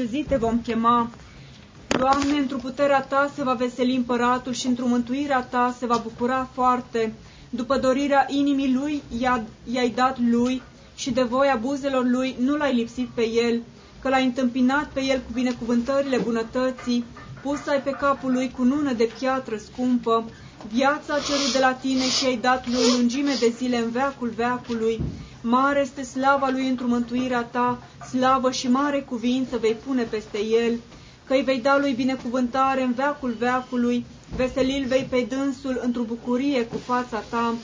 ce zi te vom chema. Doamne, într-o puterea Ta se va veseli împăratul și într-o mântuirea Ta se va bucura foarte. După dorirea inimii lui, i-ai dat lui și de voia buzelor lui nu l-ai lipsit pe el, că l-ai întâmpinat pe el cu binecuvântările bunătății, pus ai pe capul lui cu nună de piatră scumpă, viața a cerut de la tine și ai dat lui lungime de zile în veacul veacului. Mare este slava lui într-o mântuirea ta, slavă și mare cuvință vei pune peste el, că îi vei da lui binecuvântare în veacul veacului, veselil vei pe dânsul într-o bucurie cu fața ta,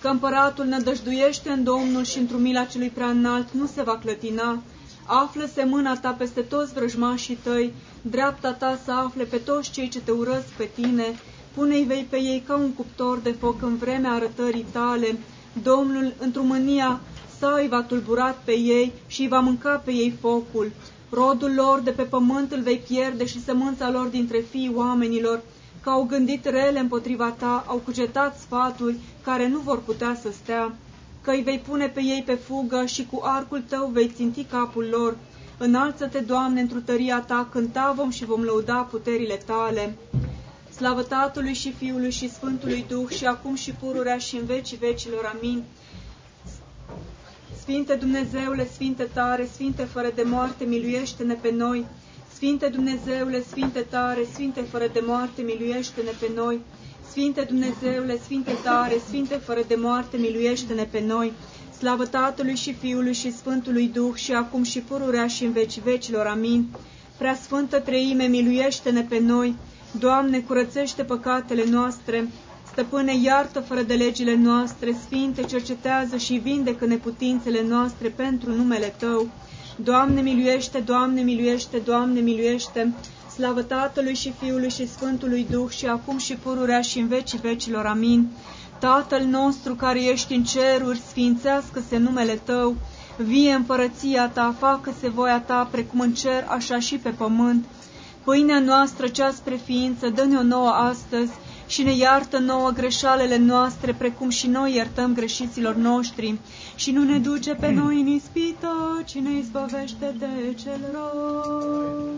că împăratul nădăjduiește în Domnul și într-o mila celui prea înalt nu se va clătina, află-se mâna ta peste toți vrăjmașii tăi, dreapta ta să afle pe toți cei ce te urăsc pe tine, pune-i vei pe ei ca un cuptor de foc în vremea arătării tale, Domnul într-o mânia sa îi va tulburat pe ei și îi va mânca pe ei focul. Rodul lor de pe pământ îl vei pierde și sămânța lor dintre fiii oamenilor, că au gândit rele împotriva ta, au cugetat sfaturi care nu vor putea să stea, că îi vei pune pe ei pe fugă și cu arcul tău vei ținti capul lor. Înalță-te, Doamne, într tăria ta, cânta vom și vom lăuda puterile tale. Slavă Tatălui și Fiului și Sfântului Duh și acum și pururea și în vecii vecilor. Amin. Sfinte Dumnezeule, Sfinte tare, Sfinte fără de moarte, miluiește-ne pe noi. Sfinte Dumnezeule, Sfinte tare, Sfinte fără de moarte, miluiește-ne pe noi. Sfinte Dumnezeule, Sfinte tare, Sfinte fără de moarte, miluiește-ne pe noi. Slavă Tatălui și Fiului și Sfântului Duh și acum și pururea și în veci vecilor. Amin. Prea Sfântă Treime, miluiește-ne pe noi. Doamne, curățește păcatele noastre. Stăpâne, iartă fără de legile noastre, Sfinte, cercetează și vindecă neputințele noastre pentru numele Tău. Doamne, miluiește, Doamne, miluiește, Doamne, miluiește. Slavă Tatălui și Fiului și Sfântului Duh și acum și pururea și în vecii vecilor. Amin. Tatăl nostru care ești în ceruri, sfințească-se numele Tău, vie împărăția Ta, facă-se voia Ta, precum în cer, așa și pe pământ. Pâinea noastră cea spre ființă, dă-ne-o nouă astăzi și ne iartă nouă greșalele noastre, precum și noi iertăm greșiților noștri. Și nu ne duce pe noi în ispită, ci ne izbăvește de cel rău.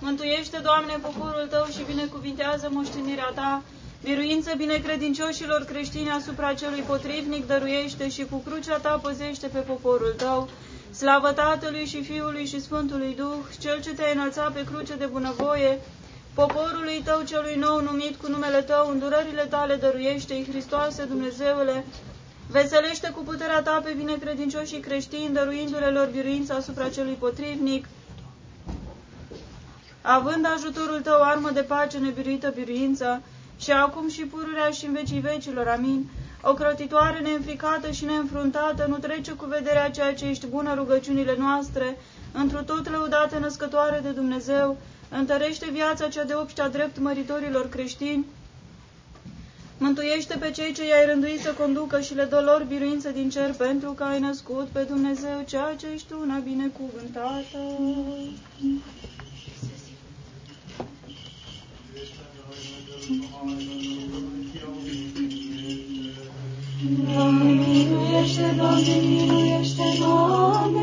Mântuiește, Doamne, poporul Tău și binecuvintează moștenirea Ta, Biruință binecredincioșilor creștini asupra celui potrivnic dăruiește și cu crucea ta păzește pe poporul tău. Slavă Tatălui și Fiului și Sfântului Duh, Cel ce te-a înălțat pe cruce de bunăvoie, poporului tău celui nou numit cu numele tău, îndurările tale dăruiește-i, Hristoase Dumnezeule, veselește cu puterea ta pe binecredincioșii creștini, dăruindu-le lor biruință asupra celui potrivnic, având ajutorul tău armă de pace nebiruită biruință, și acum și pururea și în vecii vecilor. Amin. O crotitoare neînfricată și neînfruntată nu trece cu vederea ceea ce ești bună rugăciunile noastre, întru tot lăudată născătoare de Dumnezeu, întărește viața cea de obștea drept măritorilor creștini, Mântuiește pe cei ce i-ai rânduit să conducă și le dă lor biruință din cer pentru că ai născut pe Dumnezeu ceea ce ești una binecuvântată. Doamne,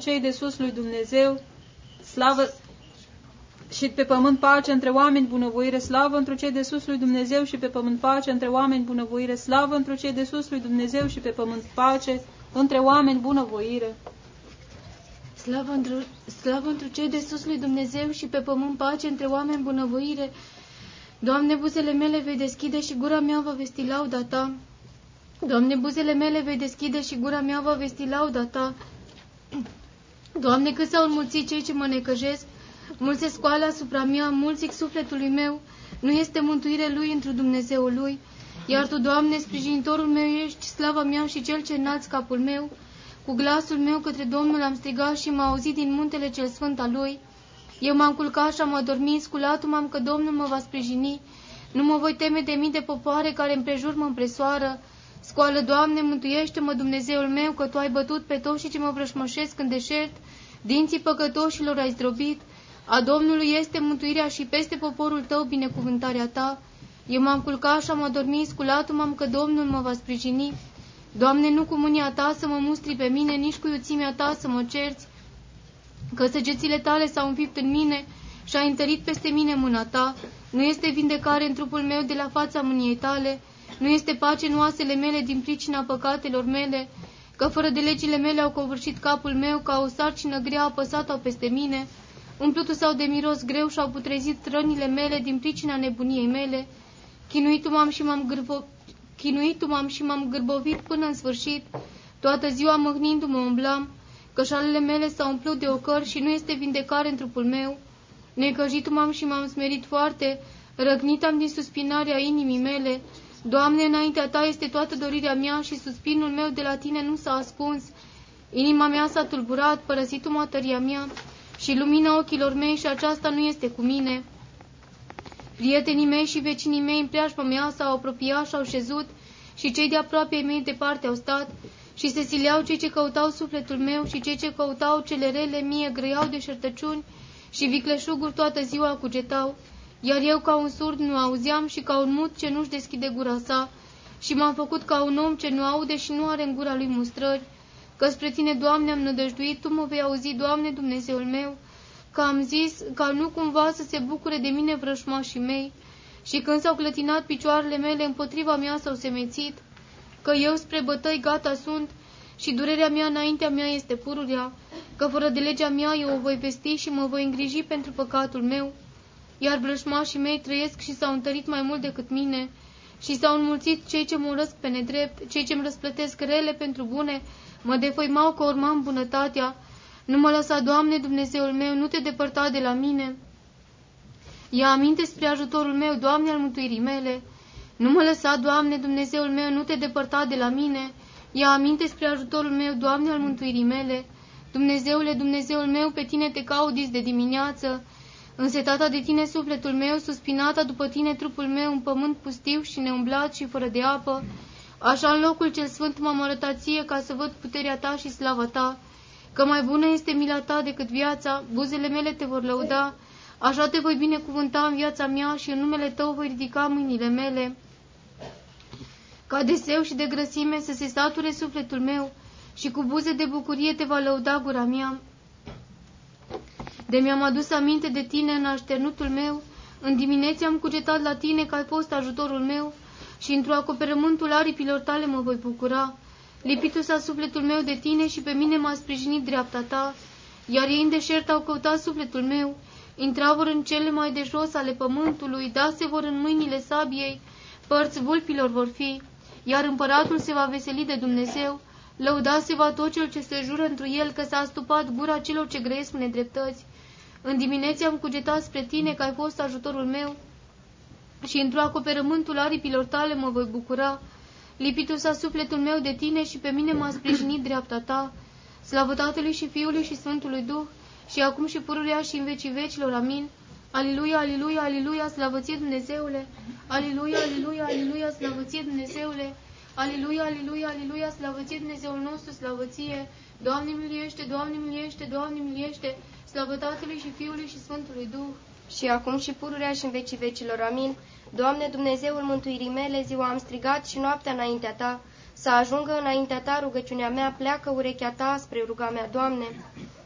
cei de sus lui Dumnezeu, slavă și pe pământ pace între oameni bunăvoire, slavă întru cei de sus lui Dumnezeu și pe pământ pace între oameni bunăvoire, slavă întru cei de sus lui Dumnezeu și pe pământ pace între oameni bunăvoire. Slavă întru, slavă întru cei de sus lui Dumnezeu și pe pământ pace între oameni bunăvoire. Doamne, buzele mele vei deschide și gura mea va vesti lauda Ta. Doamne, buzele mele vei deschide și gura mea va vesti lauda Ta. Doamne, cât s-au înmulțit cei ce mă necăjesc, mulți se scoală asupra mea, mulți zic sufletului meu, nu este mântuire lui într Dumnezeul lui. Iar Tu, Doamne, sprijinitorul meu ești, slava mea și cel ce înalți capul meu. Cu glasul meu către Domnul am strigat și m-a auzit din muntele cel sfânt al lui. Eu m-am culcat și am adormit, sculatul m-am că Domnul mă va sprijini. Nu mă voi teme de mii de popoare care împrejur mă împresoară. Scoală, Doamne, mântuiește-mă, Dumnezeul meu, că Tu ai bătut pe toți și ce mă vrășmășesc în deșert. Dinții păcătoșilor ai zdrobit. A Domnului este mântuirea și peste poporul Tău binecuvântarea Ta. Eu m-am culcat și am adormit, sculatul m-am că Domnul mă va sprijini. Doamne, nu cu mânia Ta să mă mustri pe mine, nici cu iuțimea Ta să mă cerți, că săgețile Tale s-au înfipt în mine și ai întărit peste mine mâna Ta. Nu este vindecare în trupul meu de la fața mâniei Tale, nu este pace în oasele mele din pricina păcatelor mele, că fără de legile mele au covârșit capul meu, ca o sarcină grea apăsat-o peste mine, umplutul sau de miros greu și-au putrezit rănile mele din pricina nebuniei mele, chinuitul m-am și m-am gârbo... chinuitul m-am și m-am gârbovit până în sfârșit, toată ziua măhnindu-mă umblam, cășalele mele s-au umplut de ocări și nu este vindecare în trupul meu, necăjitul m-am și m-am smerit foarte, răgnit am din suspinarea inimii mele, Doamne, înaintea Ta este toată dorirea mea și suspinul meu de la Tine nu s-a ascuns. Inima mea s-a tulburat, părăsit-o tăria mea și lumina ochilor mei și aceasta nu este cu mine. Prietenii mei și vecinii mei în preajma mea s-au apropiat și au șezut și cei de aproape ai mei departe au stat și se sileau cei ce căutau sufletul meu și cei ce căutau cele rele mie grăiau de șertăciuni și vicleșuguri toată ziua cugetau iar eu ca un surd nu auzeam și ca un mut ce nu-și deschide gura sa, și m-am făcut ca un om ce nu aude și nu are în gura lui mustrări, că spre tine, Doamne, am nădăjduit, Tu mă vei auzi, Doamne, Dumnezeul meu, că am zis ca nu cumva să se bucure de mine vrășmașii mei, și când s-au clătinat picioarele mele împotriva mea s-au semețit, că eu spre bătăi gata sunt și durerea mea înaintea mea este pururea, că fără de legea mea eu o voi vesti și mă voi îngriji pentru păcatul meu, iar vrășmașii mei trăiesc și s-au întărit mai mult decât mine și s-au înmulțit cei ce mă urăsc pe nedrept, cei ce îmi răsplătesc rele pentru bune, mă defăimau că urmam bunătatea. Nu mă lăsa, Doamne, Dumnezeul meu, nu te depărta de la mine. Ia aminte spre ajutorul meu, Doamne, al mântuirii mele. Nu mă lăsa, Doamne, Dumnezeul meu, nu te depărta de la mine. Ia aminte spre ajutorul meu, Doamne, al mântuirii mele. Dumnezeule, Dumnezeul meu, pe tine te caut de dimineață. Însetata de tine sufletul meu, suspinata după tine trupul meu, în pământ pustiu și neumblat și fără de apă, așa în locul cel sfânt m-am arătat ție ca să văd puterea ta și slava ta, că mai bună este mila ta decât viața, buzele mele te vor lăuda, așa te voi binecuvânta în viața mea și în numele tău voi ridica mâinile mele. Ca de seu și de grăsime să se sature sufletul meu și cu buze de bucurie te va lăuda gura mea de mi-am adus aminte de tine în așternutul meu, în diminețe am cugetat la tine că ai fost ajutorul meu și într-o acoperământul aripilor tale mă voi bucura. Lipitul s-a sufletul meu de tine și pe mine m-a sprijinit dreapta ta, iar ei în deșert au căutat sufletul meu, intravor în cele mai de jos ale pământului, dase vor în mâinile sabiei, părți vulpilor vor fi, iar împăratul se va veseli de Dumnezeu, Lăudase va tot cel ce se jură întru el că s-a astupat gura celor ce grăiesc nedreptăți. În diminețe am cugetat spre tine că ai fost ajutorul meu și într-o acoperământul aripilor tale mă voi bucura. Lipitul s-a sufletul meu de tine și pe mine m-a sprijinit dreapta ta. Slavă Tatălui și Fiului și Sfântului Duh, și acum și pururea și în vecii vecilor. Amin. Aliluia, aliluia, aliluia, slavăție Dumnezeule! Aliluia, aliluia, aliluia, slavăție Dumnezeule! Aliluia, aliluia, aliluia, slavăție Dumnezeul nostru, slavăție! Doamne miliește, Doamne miliește, Doamne miliește, slavă Tatălui și Fiului și Sfântului Duh! Și acum și pururea și în vecii vecilor. Amin. Doamne Dumnezeul mântuirii mele, ziua am strigat și noaptea înaintea Ta, să ajungă înaintea Ta rugăciunea mea, pleacă urechea Ta spre ruga mea, Doamne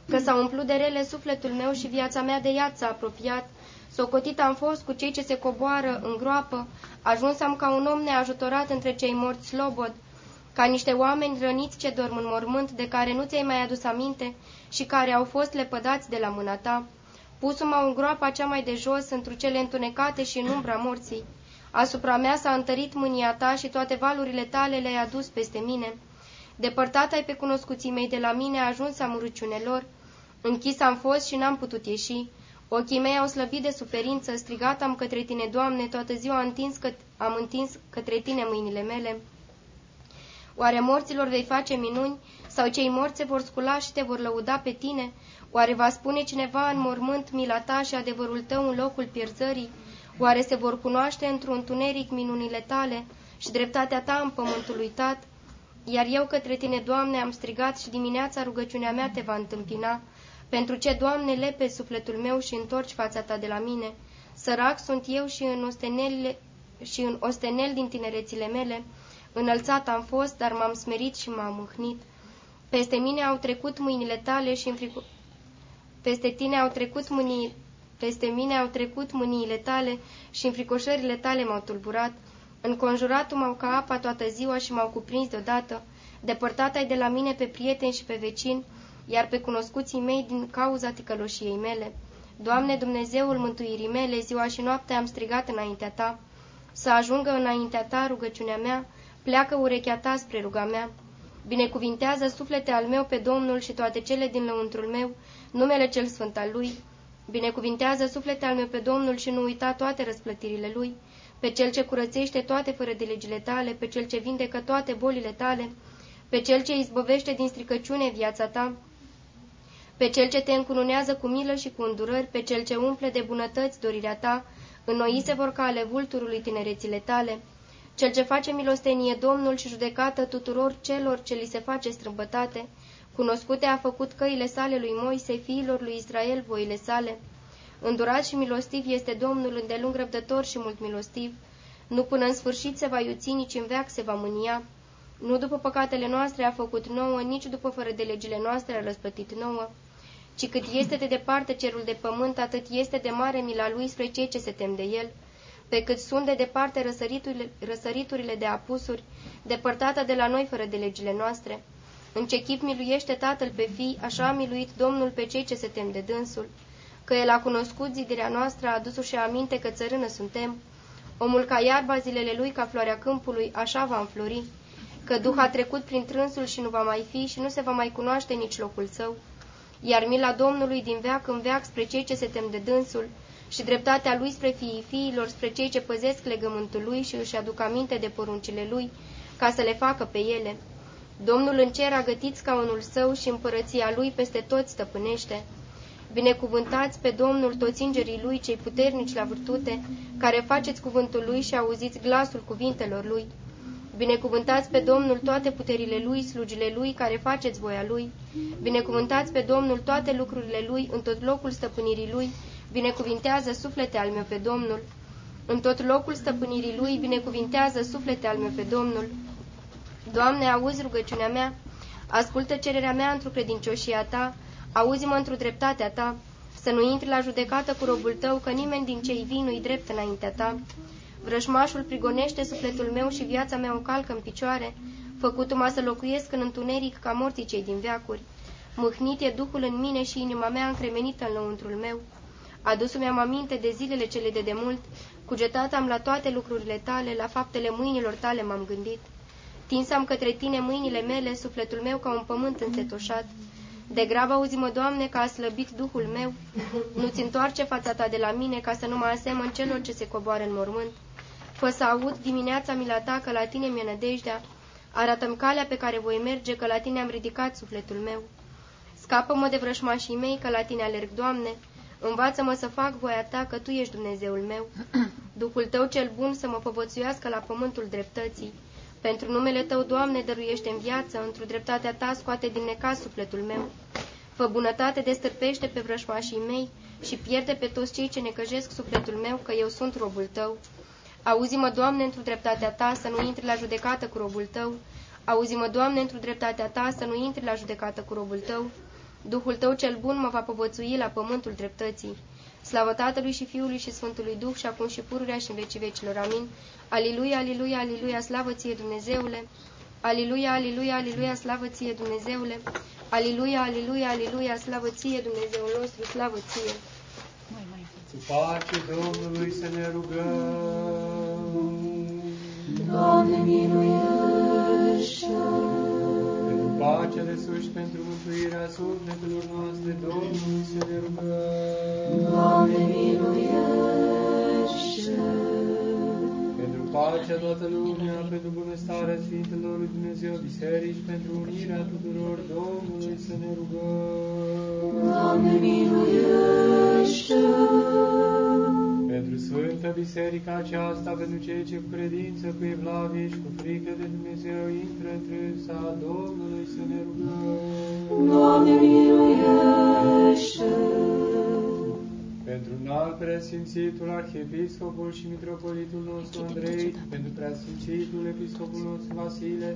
că s-a umplut de rele sufletul meu și viața mea de iad s-a apropiat. Socotit am fost cu cei ce se coboară în groapă, ajuns am ca un om neajutorat între cei morți slobod, ca niște oameni răniți ce dorm în mormânt, de care nu ți-ai mai adus aminte și care au fost lepădați de la mâna ta. Pusul m în groapa cea mai de jos, într cele întunecate și în umbra morții. Asupra mea s-a întărit mânia ta și toate valurile tale le-ai adus peste mine. Depărtat ai pe cunoscuții mei de la mine, ajuns am râciunelor. Închis am fost și n-am putut ieși. Ochii mei au slăbit de suferință, strigat am către tine, Doamne, toată ziua am întins, că, am întins către tine mâinile mele. Oare morților vei face minuni? Sau cei morți se vor scula și te vor lăuda pe tine? Oare va spune cineva în mormânt mila ta și adevărul tău în locul pierzării? Oare se vor cunoaște într-un întuneric minunile tale și dreptatea ta în pământul uitat? Iar eu către tine, Doamne, am strigat și dimineața rugăciunea mea te va întâmpina. Pentru ce, Doamne, lepe sufletul meu și întorci fața ta de la mine? Sărac sunt eu și în, ostenelile, și în ostenel din tinerețile mele. Înălțat am fost, dar m-am smerit și m-am mâhnit. Peste mine au trecut mâinile tale și frico... Peste tine au trecut mâinii... Peste mine au trecut mâniile tale și înfricoșările tale m-au tulburat. Înconjuratul m-au ca apa toată ziua și m-au cuprins deodată. Depărtat ai de la mine pe prieteni și pe vecini, iar pe cunoscuții mei din cauza ticăloșiei mele. Doamne Dumnezeul mântuirii mele, ziua și noaptea am strigat înaintea Ta. Să ajungă înaintea Ta rugăciunea mea, pleacă urechea Ta spre ruga mea. Binecuvintează suflete al meu pe Domnul și toate cele din lăuntrul meu, numele cel sfânt al Lui. Binecuvintează suflete al meu pe Domnul și nu uita toate răsplătirile Lui pe cel ce curățește toate fără de legile tale, pe cel ce vindecă toate bolile tale, pe cel ce izbăvește din stricăciune viața ta, pe cel ce te încununează cu milă și cu îndurări, pe cel ce umple de bunătăți dorirea ta, înnoi se vor ca ale vulturului tinerețile tale, cel ce face milostenie Domnul și judecată tuturor celor ce li se face strâmbătate, cunoscute a făcut căile sale lui Moise, fiilor lui Israel, voile sale, Îndurat și milostiv este Domnul, îndelung răbdător și mult milostiv. Nu până în sfârșit se va iuți, nici în veac se va mânia. Nu după păcatele noastre a făcut nouă, nici după fără de legile noastre a răsplătit nouă. Ci cât este de departe cerul de pământ, atât este de mare mila lui spre cei ce se tem de el. Pe cât sunt de departe răsăriturile, răsăriturile de apusuri, depărtată de la noi fără de legile noastre. În ce chip miluiește Tatăl pe fii, așa a miluit Domnul pe cei ce se tem de dânsul că el a cunoscut zidirea noastră, a adus-și aminte că țărână suntem. Omul ca iarba zilele lui, ca floarea câmpului, așa va înflori, că Duh a trecut prin trânsul și nu va mai fi și nu se va mai cunoaște nici locul său. Iar mila Domnului din veac în veac spre cei ce se tem de dânsul și dreptatea lui spre fiii fiilor, spre cei ce păzesc legământul lui și își aduc aminte de poruncile lui, ca să le facă pe ele. Domnul în cer a gătit scaunul său și împărăția lui peste toți stăpânește. Binecuvântați pe Domnul toți îngerii Lui, cei puternici la virtute, care faceți cuvântul Lui și auziți glasul cuvintelor Lui. Binecuvântați pe Domnul toate puterile Lui, slugile Lui, care faceți voia Lui. Binecuvântați pe Domnul toate lucrurile Lui, în tot locul stăpânirii Lui. Binecuvintează suflete al meu pe Domnul. În tot locul stăpânirii Lui, binecuvintează suflete al meu pe Domnul. Doamne, auzi rugăciunea mea, ascultă cererea mea într-o credincioșia Ta, Auzi-mă într-o dreptatea ta, să nu intri la judecată cu robul tău, că nimeni din cei vii nu-i drept înaintea ta. Vrășmașul prigonește sufletul meu și viața mea o calcă în picioare, făcut-mă să locuiesc în întuneric ca morții cei din veacuri. Mâhnit e Duhul în mine și inima mea încremenită în lăuntrul meu. Adus-mi am aminte de zilele cele de demult, cugetat am la toate lucrurile tale, la faptele mâinilor tale m-am gândit. Tinsam către tine mâinile mele, sufletul meu ca un pământ însetoșat. De grab auzi-mă, Doamne, că a slăbit Duhul meu. Nu-ți întoarce fața ta de la mine, ca să nu mă asemăn celor ce se coboară în mormânt. Fă să aud dimineața mila ta, că la tine mi-e nădejdea. Arată-mi calea pe care voi merge, că la tine am ridicat sufletul meu. Scapă-mă de vrășmașii mei, că la tine alerg, Doamne. Învață-mă să fac voia ta, că tu ești Dumnezeul meu. Duhul tău cel bun să mă povățuiască la pământul dreptății. Pentru numele tău, Doamne, dăruiește în viață, într-o dreptatea ta scoate din necaz sufletul meu. Fă bunătate destârpește pe vrășmașii mei și pierde pe toți cei ce necăjesc sufletul meu, că eu sunt robul tău. Auzi-mă, Doamne, într-o dreptatea ta, să nu intri la judecată cu robul tău. Auzi-mă, Doamne, într-o dreptatea ta, să nu intri la judecată cu robul tău. Duhul tău cel bun mă va povățui la pământul dreptății. Slavă Tatălui și Fiului și Sfântului Duh și acum și pururea și în vecii vecilor. Amin. Aliluia, aliluia, aliluia, slavă ție Dumnezeule. Aliluia, aliluia, aliluia, slavă ție Dumnezeule. Aliluia, aliluia, aliluia, slavă ție Dumnezeul nostru, slavă ție. Cu pace Domnului să ne rugăm. Doamne, miluiește! Pentru pacea de sus, pentru mântuirea sufletelor noastre, Domnului să ne rugăm. Doamne, miluiește! Pentru pacea toată lumea, pentru bunăstarea Sfintelor lui Dumnezeu Biserici, pentru unirea tuturor Domnului să ne rugăm. Doamne, miluiește! Pentru Sfântă Biserica aceasta, pentru cei ce cu credință, cu evlavie și cu frică de Dumnezeu intră întrânsa Domnului să ne rugăm. Doamne, miluiește! Pentru înalt preasfințitul Arhiepiscopul și Mitropolitul nostru Andrei, pentru preasfințitul Episcopul nostru Vasile,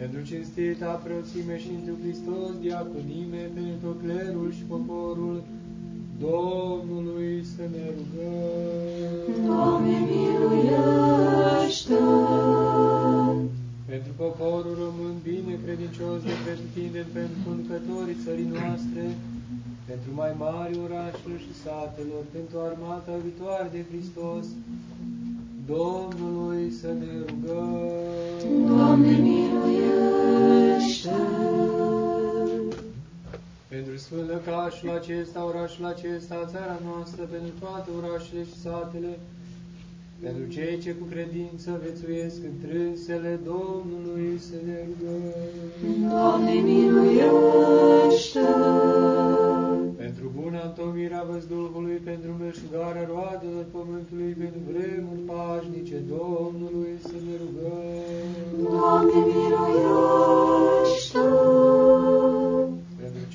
pentru cinstita preoțime și întru Hristos, diaconime, pentru tot clerul și poporul Domnului să ne rugăm. Doamne, miluiește! Pentru poporul român bine credincios de pretutindeni, pentru conducătorii țării noastre, pentru mai mari orașelor și satelor, pentru armata viitoare de Hristos, Domnului să ne rugăm. Doamne, miluiește! Pentru Sfânt Lăcașul acesta, orașul acesta, țara noastră, pentru toate orașele și satele, pentru cei ce cu credință vețuiesc întrânsele Domnului să ne rugăm. Doamne, miluiește! Pentru buna întocmirea văzduhului, pentru meșugarea roadelor pământului, pentru vremuri pașnice Domnului să ne rugăm. Doamne, miluiește!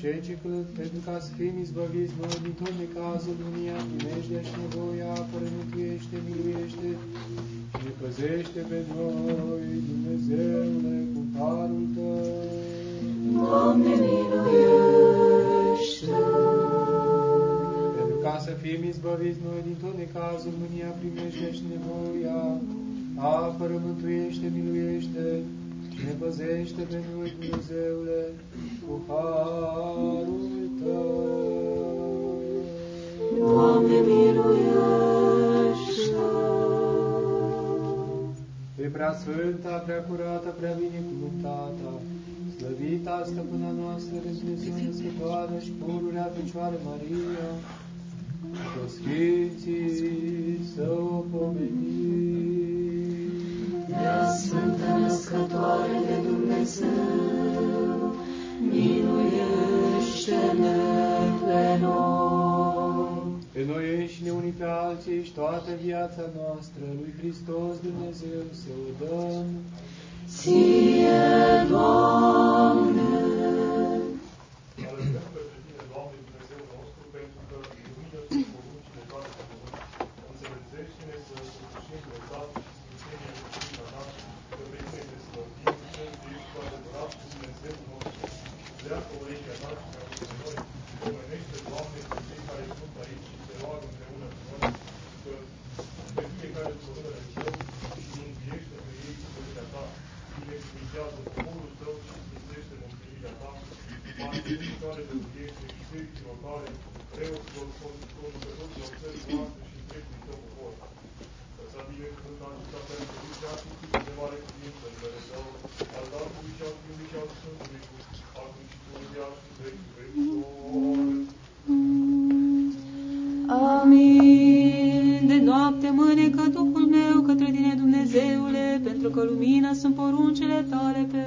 Pentru cei ce călăt, pentru ca să fim izbăviți noi din tot necazul, mânia, primejdea și nevoia, apără, mântuiește, miluiește și ne păzește pe noi, Dumnezeule, cu harul Tău. Doamne, miluiește! Pentru ca să fim izbăviți noi din tot necazul, mânia, primește și nevoia, apără, mântuiește, miluiește și ne păzește pe noi, Dumnezeule, cu harul Tău. Doamne, miluiește! Pe prea sfânta, prea curată, prea binecuvântată, slăvita stăpâna noastră de Dumnezeu născătoare și pururea Fecioară Maria, cu Sfinții să o pomenim. Prea Sfântă Născătoare de Dumnezeu, miluiește-ne pe noi. Pe noi înșine unii pe alții și toată viața noastră lui Hristos Dumnezeu să o dăm. Ție, Doamne, Alătăm pe tine, Doamne Dumnezeu nostru, pentru că lumină sunt poruncile toate pe pământ. Înțelegește-ne să săvârșim dreptate și sfințenia de ta, că pe tine te slăvim, să ești cu adevărat cu Dumnezeu nostru. Dreaptă urechea ta și ne auzi noi. Pomenește, Doamne, pe cei care sunt aici și te roagă împreună cu noi, că pe fiecare săptămână de Tău și mântuiește pe ei cu puterea ta. Binecuvintează poporul Tău și sfințește mântuirea ta. Participare de audiențe, biserici locale, preoților, conducătorilor țării noastre și întregului Tău popor. Să să binecuvântat și să pentru cea și de mare cuvință în numele Tău, al Tatălui și al Fiului și al Sfântului Duh, acum și pururea și în vecii vecilor. Amin. De noapte mânecă Duhul meu către tine, Dumnezeule, pentru că lumină sunt poruncile tale pe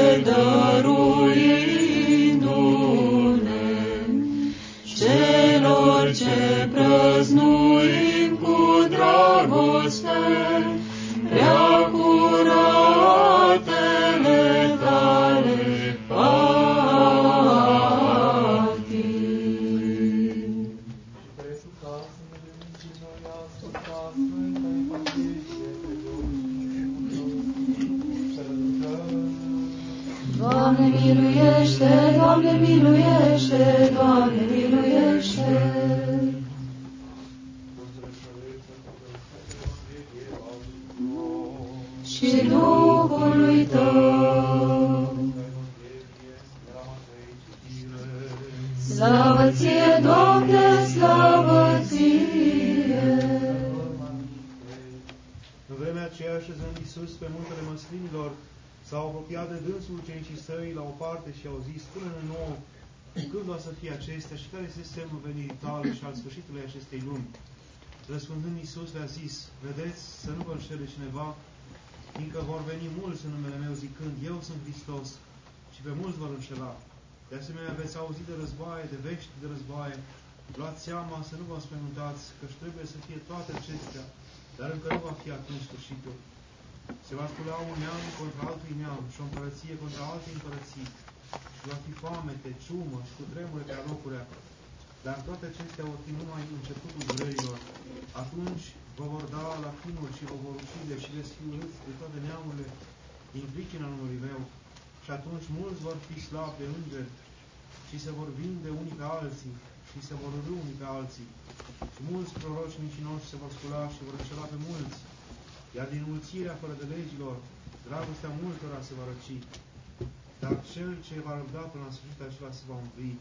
adoro. Care este semnul venirii tale și al sfârșitului acestei lumi? Răspundând Iisus le-a zis, vedeți să nu vă înșele cineva, fiindcă vor veni mulți în numele meu zicând, eu sunt Hristos și pe mulți vor înșela. De asemenea, veți auzi de războaie, de vești de războaie. Luați seama să nu vă spământați, căci trebuie să fie toate acestea, dar încă nu va fi atunci sfârșitul. Se va scula un neam contra altui neam și o împărăție contra altei împărății. Și va fi foamete, ciumă și cu tremure pe alocurea. Dar toate acestea vor fi numai începutul durerilor. Atunci vă vor da la chinuri și vă vor ucide și veți fi urâți de toate neamurile din pricina numărului meu. Și atunci mulți vor fi slabi de îngeri și se vor vinde unii pe alții și se vor râ unii pe alții. Și mulți proroci mincinoși se vor scula și vor înșela pe mulți. Iar din mulțirea fără de legilor, dragostea multora se va răci. Dar cel ce va răbda până la sfârșit acela se va învii.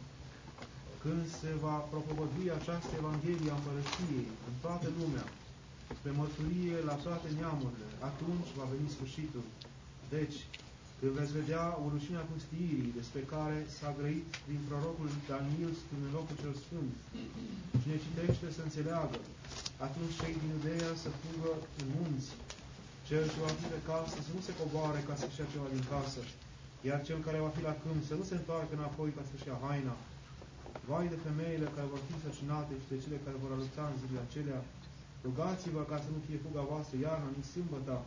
Când se va propovădui această Evanghelie a Împărăției în toată lumea, spre mărturie la toate neamurile, atunci va veni sfârșitul. Deci, când veți vedea urășimea pustiirii despre care s-a grăit din prorocul Daniel în locul cel sfânt, cine citește să înțeleagă, atunci cei din Iudeea să fugă în munți, cel ce va fi pe casă să nu se coboare ca să-și ia ceva din casă, iar cel care va fi la câmp să nu se întoarcă înapoi ca să-și ia haina. Vai de femeile care vor fi săcinate și de cele care vor alupta în zilele acelea, rugați-vă ca să nu fie fuga voastră iarna, nici sâmbăta,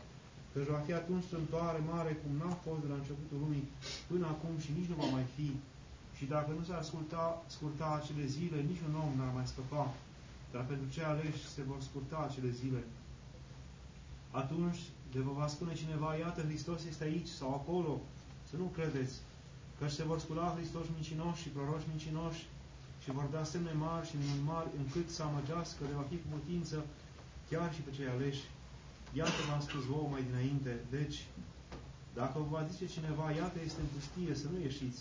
căci va fi atunci strâmtoare mare cum n-a fost de la începutul lumii până acum și nici nu va mai fi. Și dacă nu s-ar scurta, scurta acele zile, nici un om n-ar mai scăpa, dar pentru cei aleși se vor scurta acele zile. Atunci de vă va spune cineva, iată, Hristos este aici sau acolo, să nu credeți, că se vor scula Hristos mincinoși și proroși mincinoși și vor da semne mari și minuni mari încât să amăgească de va fi cu putință chiar și pe cei aleși. Iată v-am spus vouă mai dinainte. Deci, dacă vă va zice cineva, iată este în pustie, să nu ieșiți.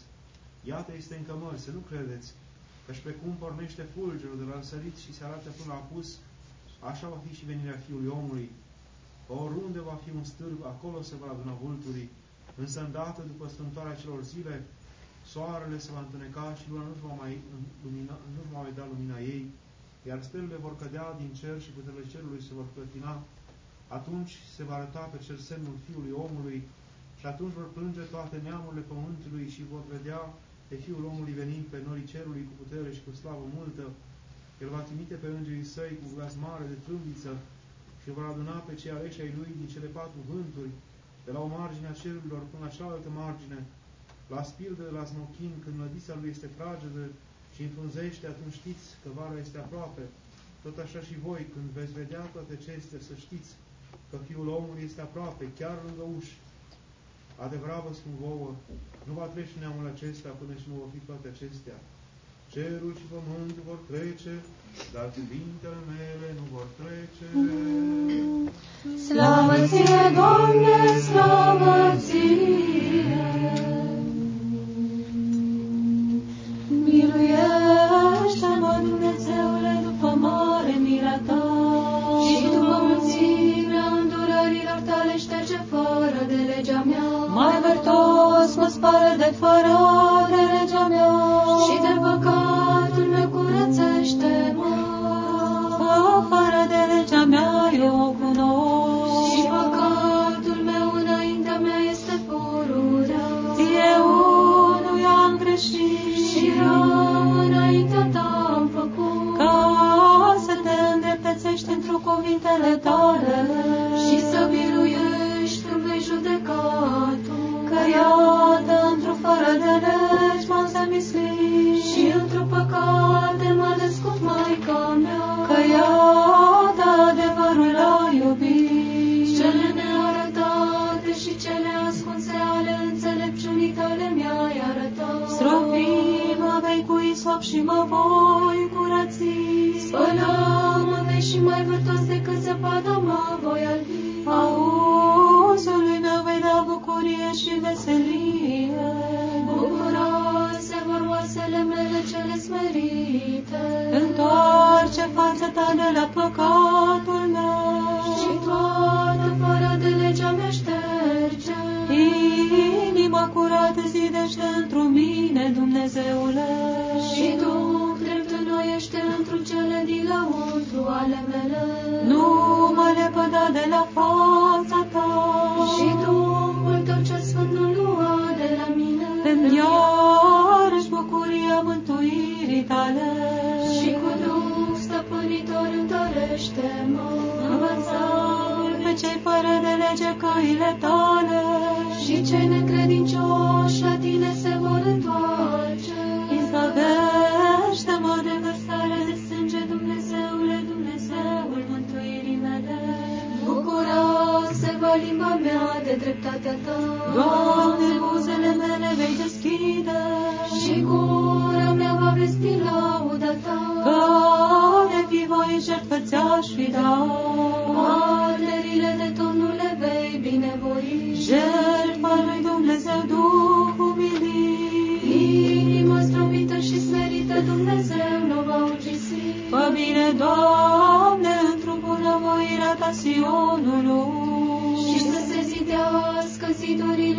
Iată este în cămări, să nu credeți. Căci pe cum pornește fulgerul de la însărit și se arată până la apus, așa va fi și venirea Fiului Omului. Oriunde va fi un stârb, acolo se va aduna vulturii. Însă îndată după strâmtoarea celor zile, soarele se va întuneca și luna nu-și va mai, lumina, nu va mai da lumina ei, iar stelele vor cădea din cer și puterile cerului se vor clătina. Atunci se va arăta pe cel semnul Fiului Omului și atunci vor plânge toate neamurile pământului și vor vedea pe Fiul omului venind pe norii cerului cu putere și cu slavă multă. El va trimite pe îngerii săi cu glas mare de trâmbiță și vor aduna pe cei aleși ai lui din cele patru vânturi, de la o margine a cerurilor până la cealaltă margine, la spildă, la smochin, când mlădița lui este fragedă și înfrunzește, atunci știți că vara este aproape. Tot așa și voi, când veți vedea toate acestea, să știți că Fiul omului este aproape, chiar lângă uși. Adevărat vă spun vouă, nu va trece neamul acesta până și nu vor fi toate acestea. Cerul și pământul vor trece, dar cuvintele mele nu vor trece. Slavă ție, Doamne, slavă ție! Miluiește-mă, Dumnezeule, după mare mila ta. Și după mulțimea îndurărilor tale șterge fără de legea mea. Mai vărtos mă spală de fără cuvintele tale. Și să biruiești când vei judeca tu. Că iată într-o fără de legi m-am zămislit. Și într-o păcate m-a născut Maica mea. Că iată adevărul a iubit. Cele nearătate și cele ascunse ale înțelepciunii tale mi-ai arătat. Stropi-mă vei cu isop și mă voi curăți. Spălă-mă vei și mai vârtos decât zăpada mă voi albi. Auzului meu vei da bucurie și veselie. Bucuroase vor oasele mele cele smerite. Întoarce fața ta de la păcatul meu. Și toată fără de legea mea șterge. Inima curată zidește într mine, Dumnezeule. Și tu drept înnoiește într cele din lăuntru ale mele. Nu mă lepăda de la fața ta. Și Duhul tău cel sfânt nu lua de la mine. Îmi iarăși bucuria mântuirii tale. Și cu Duh stăpânitor întărește-mă. Învăța pe cei fără de lege căile tale. Și cei necredincioși la tine se vor întoarce. Izbăvește-mă de vărsare de Bucura-se va limba mea de dreptatea ta. Doamne, buzele mele vei deschide. Și gura mea va vesti lauda ta. Care fi voi jertfă ți-aș fi dat. Arderile de tot nu le vei binevoi. Jertfa lui Dumnezeu Duh umilit. Inima stropită și smerită Dumnezeu nu va ucisi. Fă bine, Doamne, într-o bunăvoirea ta Sionului. Și să se zidească zidurile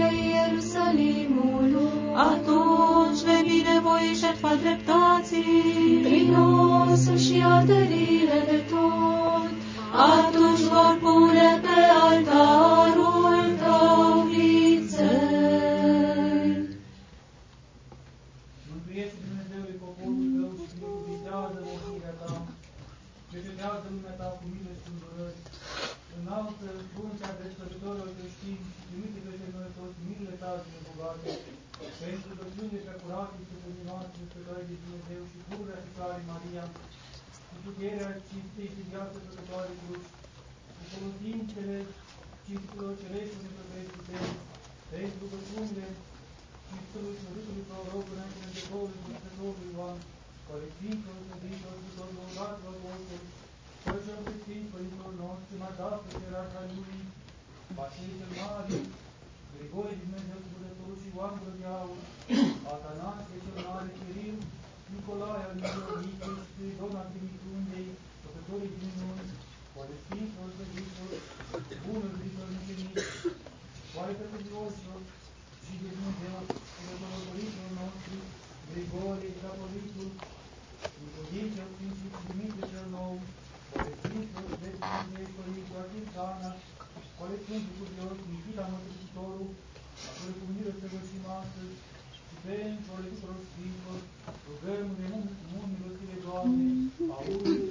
cinstei și viață păcătoare cruci, cu folosințele cinstitelor cerești unde păcăiești puteri, pentru rugăciunile Sfântului Sfântului Proroc înainte de Domnul Dumnezeului Ioan, care Sfinților Sfântilor Sfântilor Lăudaților voștri, Păcea pe Sfinți Părinților noștri, mai dat pe ierarha lui, Vasile cel Mare, Grigore Dumnezeu Sfântătorul și Ioan Gură de Aur, Atanasie cel Mare, Kiril, Nicolae al Mioronice și Spiridon al Dimitrundei, Făcătorii din minuni, oare Sfinților Sfântilor, Bunul Sfinților Micenii, oare pe Dumnezeu și de Dumnezeu, Sfântul Părinților noștri, Grigore, Capolitul, Nicodim cel Sfânt și Dimitrie cel Nou, oare Sfinților de Dumnezeu, Părintul Artin Cana, oare Sfântul Curios, Nikita Mărturisitorul, apoi cu milă să vășim astăzi, și pentru ale tuturor Sfinților, rugăm de mult, mult milostive, Doamne, auzi,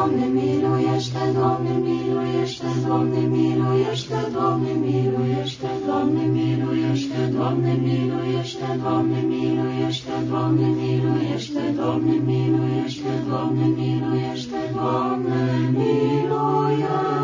Doamne, miluiește, Doamne, miluiește, Doamne, miluiește, Doamne, miluiește, Doamne, miluiește, Doamne, miluiește, Doamne, miluiește, Doamne, miluiește, Doamne, miluiește, Doamne, miluiește, Doamne, miluiește.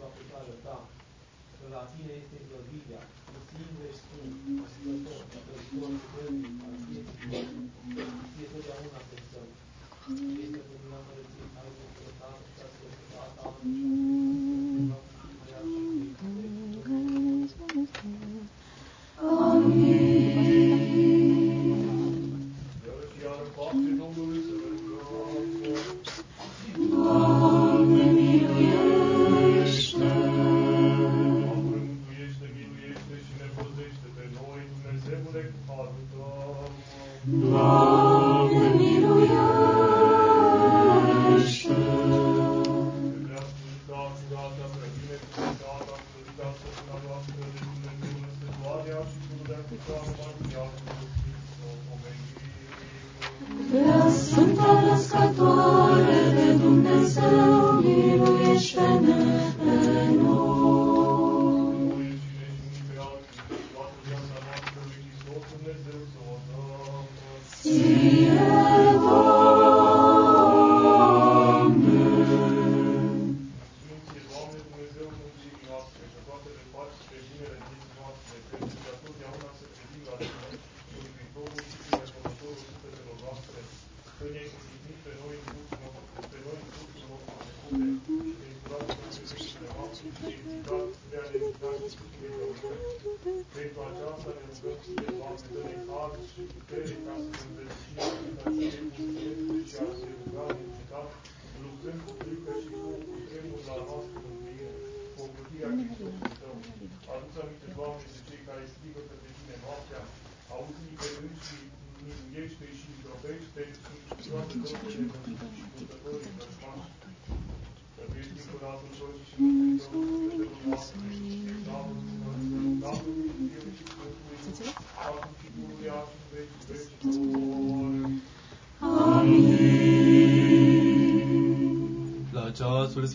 va putea arăta că la tine este izbăvirea, tu singur ești Sfânt, ascultător, ascultător, al vieții ție totdeauna să stăm. Este Dumnezeu Mărăție, ai văzut Tatăl și ascultat Tatăl.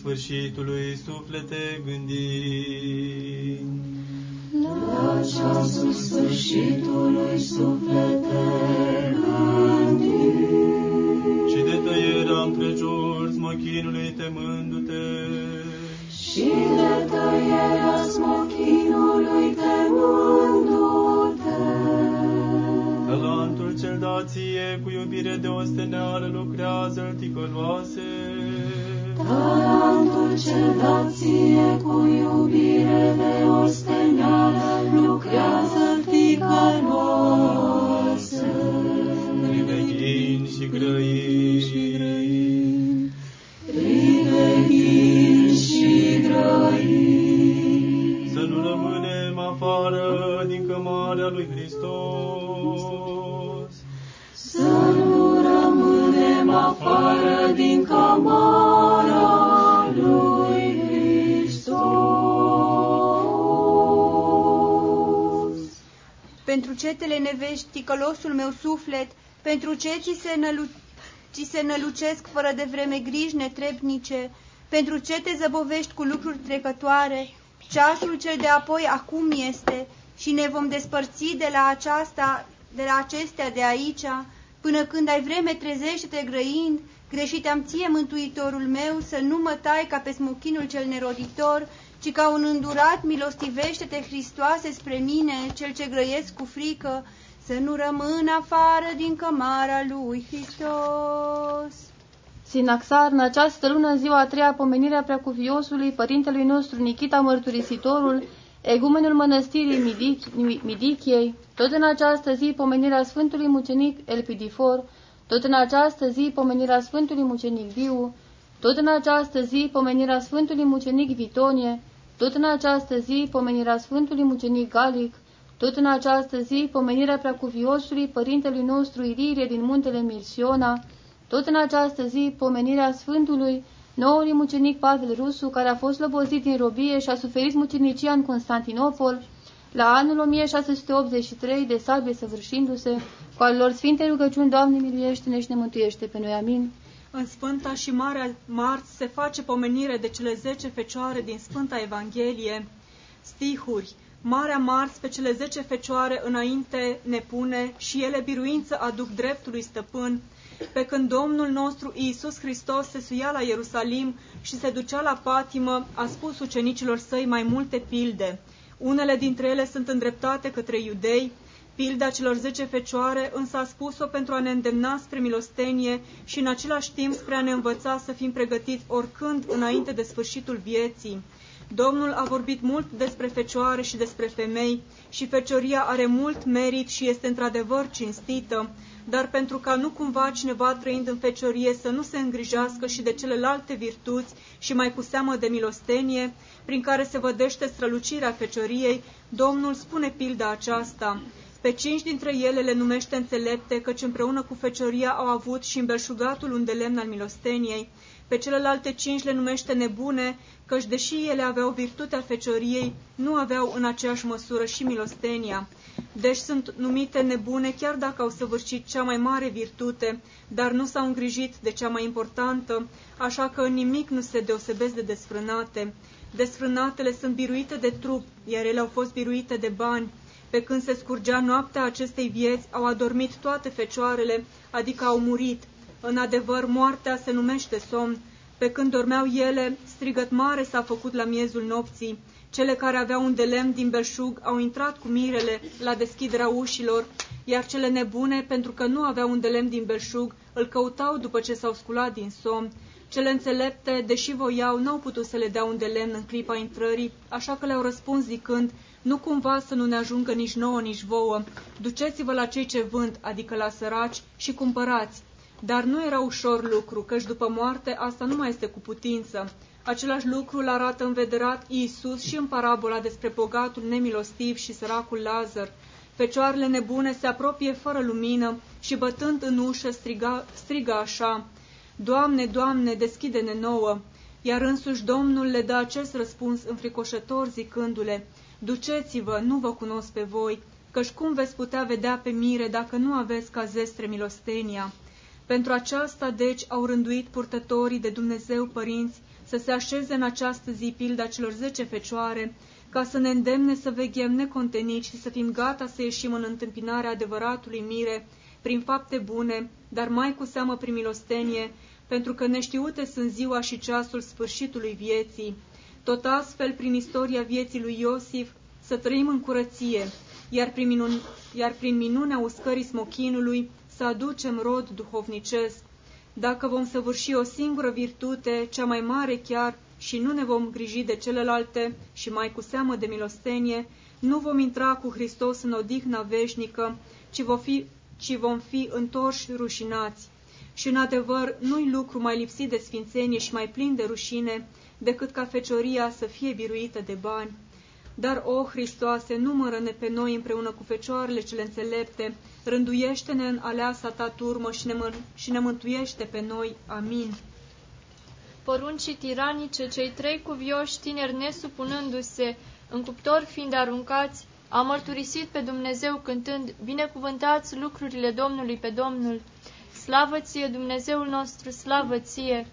sfârșitului suflete gândi Pentru ce ți se, nălu ci se nălucesc fără de vreme griji netrebnice? Pentru ce te zăbovești cu lucruri trecătoare? Ceasul cel de apoi acum este și ne vom despărți de la, aceasta, de la acestea de aici, până când ai vreme trezește-te grăind, greșit am ție, mântuitorul meu, să nu mă tai ca pe smochinul cel neroditor, ci ca un îndurat milostivește-te, Hristoase, spre mine, cel ce grăiesc cu frică, să nu rămână afară din cămara lui Hristos. Sinaxar, în această lună, în ziua a treia, pomenirea preacuviosului părintelui nostru Nichita Mărturisitorul, egumenul mănăstirii Midichiei, tot în această zi pomenirea Sfântului Mucenic Elpidifor, tot în această zi pomenirea Sfântului Mucenic Viu, tot în această zi pomenirea Sfântului Mucenic Vitonie, tot în această zi pomenirea Sfântului Mucenic Galic, tot în această zi pomenirea preacuviosului Părintelui nostru Iririe din muntele Mirsiona, tot în această zi pomenirea Sfântului noului mucenic Pavel Rusu, care a fost lobozit din robie și a suferit mucenicia în Constantinopol, la anul 1683 de sabie săvârșindu-se, cu al lor sfinte rugăciuni, Doamne miluiește-ne și ne mântuiește pe noi, amin. În Sfânta și Marea Marți se face pomenire de cele zece fecioare din Sfânta Evanghelie, stihuri, Marea Marți pe cele zece fecioare înainte ne pune și ele biruință aduc dreptului stăpân, pe când Domnul nostru Iisus Hristos se suia la Ierusalim și se ducea la patimă, a spus ucenicilor săi mai multe pilde. Unele dintre ele sunt îndreptate către iudei, pilda celor zece fecioare însă a spus-o pentru a ne îndemna spre milostenie și în același timp spre a ne învăța să fim pregătiți oricând înainte de sfârșitul vieții. Domnul a vorbit mult despre fecioare și despre femei și fecioria are mult merit și este într-adevăr cinstită, dar pentru ca nu cumva cineva trăind în feciorie să nu se îngrijească și de celelalte virtuți și mai cu seamă de milostenie, prin care se vădește strălucirea fecioriei, Domnul spune pilda aceasta. Pe cinci dintre ele le numește înțelepte, căci împreună cu fecioria au avut și îmbelșugatul un de lemn al milosteniei. Pe celelalte cinci le numește nebune, căci deși ele aveau virtutea fecioriei, nu aveau în aceeași măsură și milostenia. Deci sunt numite nebune chiar dacă au săvârșit cea mai mare virtute, dar nu s-au îngrijit de cea mai importantă, așa că în nimic nu se deosebesc de desfrânate. Desfrânatele sunt biruite de trup, iar ele au fost biruite de bani. Pe când se scurgea noaptea acestei vieți, au adormit toate fecioarele, adică au murit. În adevăr, moartea se numește somn. Pe când dormeau ele, strigăt mare s-a făcut la miezul nopții. Cele care aveau un de lemn din belșug au intrat cu mirele la deschiderea ușilor, iar cele nebune, pentru că nu aveau un de lemn din belșug, îl căutau după ce s-au sculat din somn. Cele înțelepte, deși voiau, n-au putut să le dea un de lemn în clipa intrării, așa că le-au răspuns zicând, nu cumva să nu ne ajungă nici nouă, nici vouă, duceți-vă la cei ce vând, adică la săraci, și cumpărați. Dar nu era ușor lucru, căci după moarte asta nu mai este cu putință. Același lucru îl arată învederat Iisus și în parabola despre bogatul nemilostiv și săracul Lazar. Fecioarele nebune se apropie fără lumină și bătând în ușă striga, strigă așa, Doamne, Doamne, deschide-ne nouă! Iar însuși Domnul le dă acest răspuns înfricoșător zicându-le, Duceți-vă, nu vă cunosc pe voi, căci cum veți putea vedea pe mire dacă nu aveți ca zestre milostenia? Pentru aceasta, deci, au rânduit purtătorii de Dumnezeu părinți să se așeze în această zi pilda celor zece fecioare, ca să ne îndemne să veghem neconteniți și să fim gata să ieșim în întâmpinarea adevăratului mire, prin fapte bune, dar mai cu seamă prin milostenie, pentru că neștiute sunt ziua și ceasul sfârșitului vieții. Tot astfel, prin istoria vieții lui Iosif, să trăim în curăție, iar prin, minun, iar prin minunea uscării smochinului să aducem rod duhovnicesc. Dacă vom săvârși o singură virtute, cea mai mare chiar, și nu ne vom griji de celelalte și mai cu seamă de milostenie, nu vom intra cu Hristos în odihna veșnică, ci vom fi, ci vom fi întorși rușinați. Și în adevăr, nu-i lucru mai lipsit de sfințenie și mai plin de rușine, decât ca fecioria să fie biruită de bani. Dar, o, Hristoase, numără-ne pe noi împreună cu fecioarele cele înțelepte, rânduiește-ne în aleasa ta turmă și ne, și ne mântuiește pe noi. Amin. Poruncii tiranice, cei trei cuvioși tineri nesupunându-se, în cuptor fiind aruncați, au mărturisit pe Dumnezeu cântând, binecuvântați lucrurile Domnului pe Domnul, slavă ție, Dumnezeul nostru, slavă ție,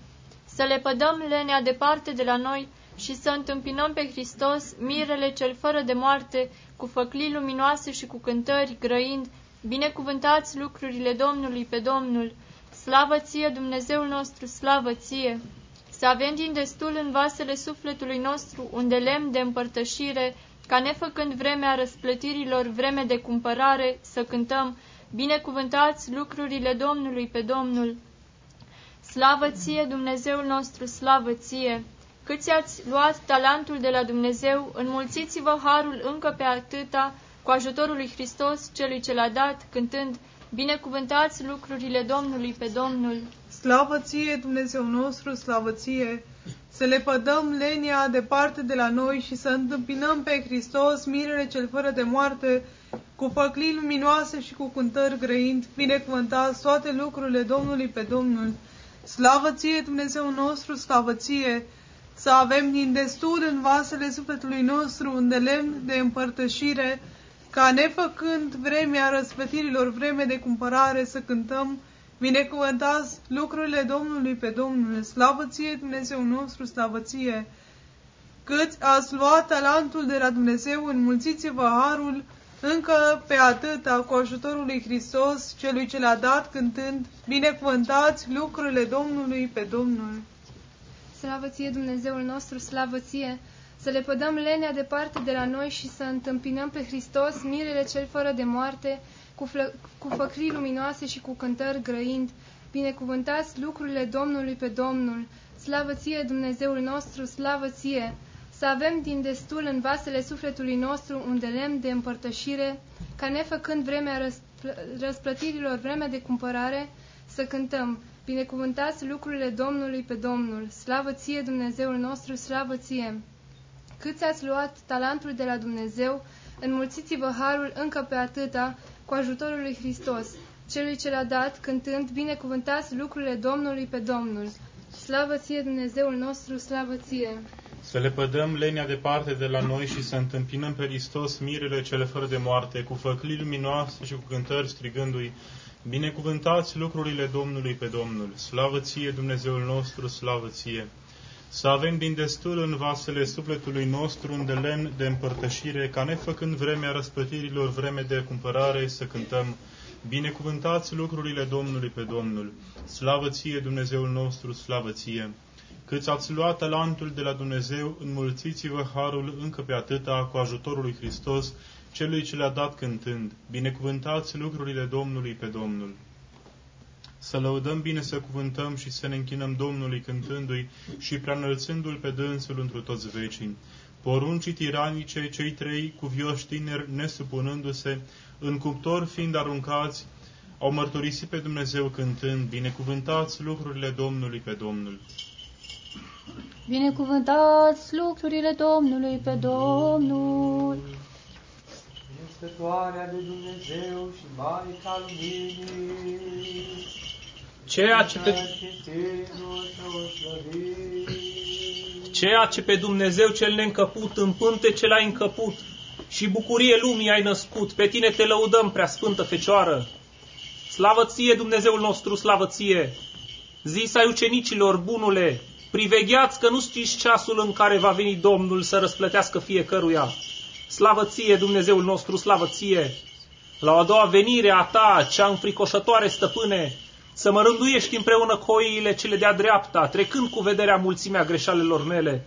să le pădăm lenea departe de la noi și să întâmpinăm pe Hristos, mirele cel fără de moarte, cu făclii luminoase și cu cântări, grăind, binecuvântați lucrurile Domnului pe Domnul, slavă ție, Dumnezeul nostru, slavă ție, să avem din destul în vasele sufletului nostru un de lemn de împărtășire, ca nefăcând vremea răsplătirilor, vreme de cumpărare, să cântăm, binecuvântați lucrurile Domnului pe Domnul, Slavă ție, Dumnezeul nostru, slavă ție! Câți ați luat talentul de la Dumnezeu, înmulțiți-vă harul încă pe atâta, cu ajutorul lui Hristos, celui ce l-a dat, cântând, Binecuvântați lucrurile Domnului pe Domnul. Slavă ție, Dumnezeu nostru, slavă ție! Să le pădăm lenia departe de la noi și să întâmpinăm pe Hristos, mirele cel fără de moarte, cu făclii luminoase și cu cântări grăind, binecuvântați toate lucrurile Domnului pe Domnul. Slavă ție, Dumnezeu nostru, slavă ție! Să avem din destul în vasele sufletului nostru un de lemn de împărtășire, ca nefăcând vremea răsplătirilor, vreme de cumpărare, să cântăm, binecuvântați lucrurile Domnului pe Domnul, slavă ție, Dumnezeu nostru, slavă ție! Câți ați luat talentul de la Dumnezeu, înmulțiți-vă harul, încă pe atâta, cu ajutorul lui Hristos, celui ce l-a dat, cântând, binecuvântați lucrurile Domnului pe Domnul. Slavă ție, Dumnezeul nostru, slavă ție! Să le pădăm lenea departe de la noi și să întâmpinăm pe Hristos, mirele cel fără de moarte, cu, flă, cu făcrii luminoase și cu cântări grăind. Binecuvântați lucrurile Domnului pe Domnul. Slavă ție, Dumnezeul nostru, slavă ție! Să avem din destul în vasele sufletului nostru un de lemn de împărtășire, ca nefăcând vremea răspl răsplătirilor, vremea de cumpărare, să cântăm, binecuvântați lucrurile Domnului pe Domnul, slavă ție Dumnezeul nostru, slavă ție! Câți ați luat talentul de la Dumnezeu, înmulțiți-vă harul încă pe atâta, cu ajutorul lui Hristos, celui ce l-a dat, cântând, binecuvântați lucrurile Domnului pe Domnul. Slavă ție Dumnezeul nostru, slavă ție! Să le pădăm lenia departe de la noi și să întâmpinăm pe Hristos mirele cele fără de moarte, cu făclii luminoase și cu cântări strigându-i, Binecuvântați lucrurile Domnului pe Domnul, slavă ție Dumnezeul nostru, slavă ție! Să avem din destul în vasele sufletului nostru un de lemn de împărtășire, ca nefăcând vremea răspătirilor, vreme de cumpărare, să cântăm, Binecuvântați lucrurile Domnului pe Domnul, slavă ție Dumnezeul nostru, slavă ție! Câți ați luat talentul de la Dumnezeu, înmulțiți-vă harul încă pe atâta cu ajutorul lui Hristos, celui ce le-a dat cântând. Binecuvântați lucrurile Domnului pe Domnul. Să lăudăm bine, să cuvântăm și să ne închinăm Domnului cântându-i și preanălțându-l pe dânsul întru toți vecini. Poruncii tiranice, cei trei cuvioși tineri, nesupunându-se, în cuptor fiind aruncați, au mărturisit pe Dumnezeu cântând, binecuvântați lucrurile Domnului pe Domnul. Binecuvântați lucrurile Domnului pe Domnul. Născătoarea de Dumnezeu și Maica Luminii, Ceea ce pe, ceea ce pe Dumnezeu cel neîncăput în ce l-ai încăput și bucurie lumii ai născut, pe tine te lăudăm, prea sfântă Fecioară. Slavă ție, Dumnezeul nostru, slavă ție! Zis ai ucenicilor, bunule, privegheați că nu știți ceasul în care va veni Domnul să răsplătească fiecăruia. Slavă ție, Dumnezeul nostru, slavă ție! La a doua venire a ta, cea înfricoșătoare stăpâne, să mă rânduiești împreună cu oile cele de-a dreapta, trecând cu vederea mulțimea greșalelor mele.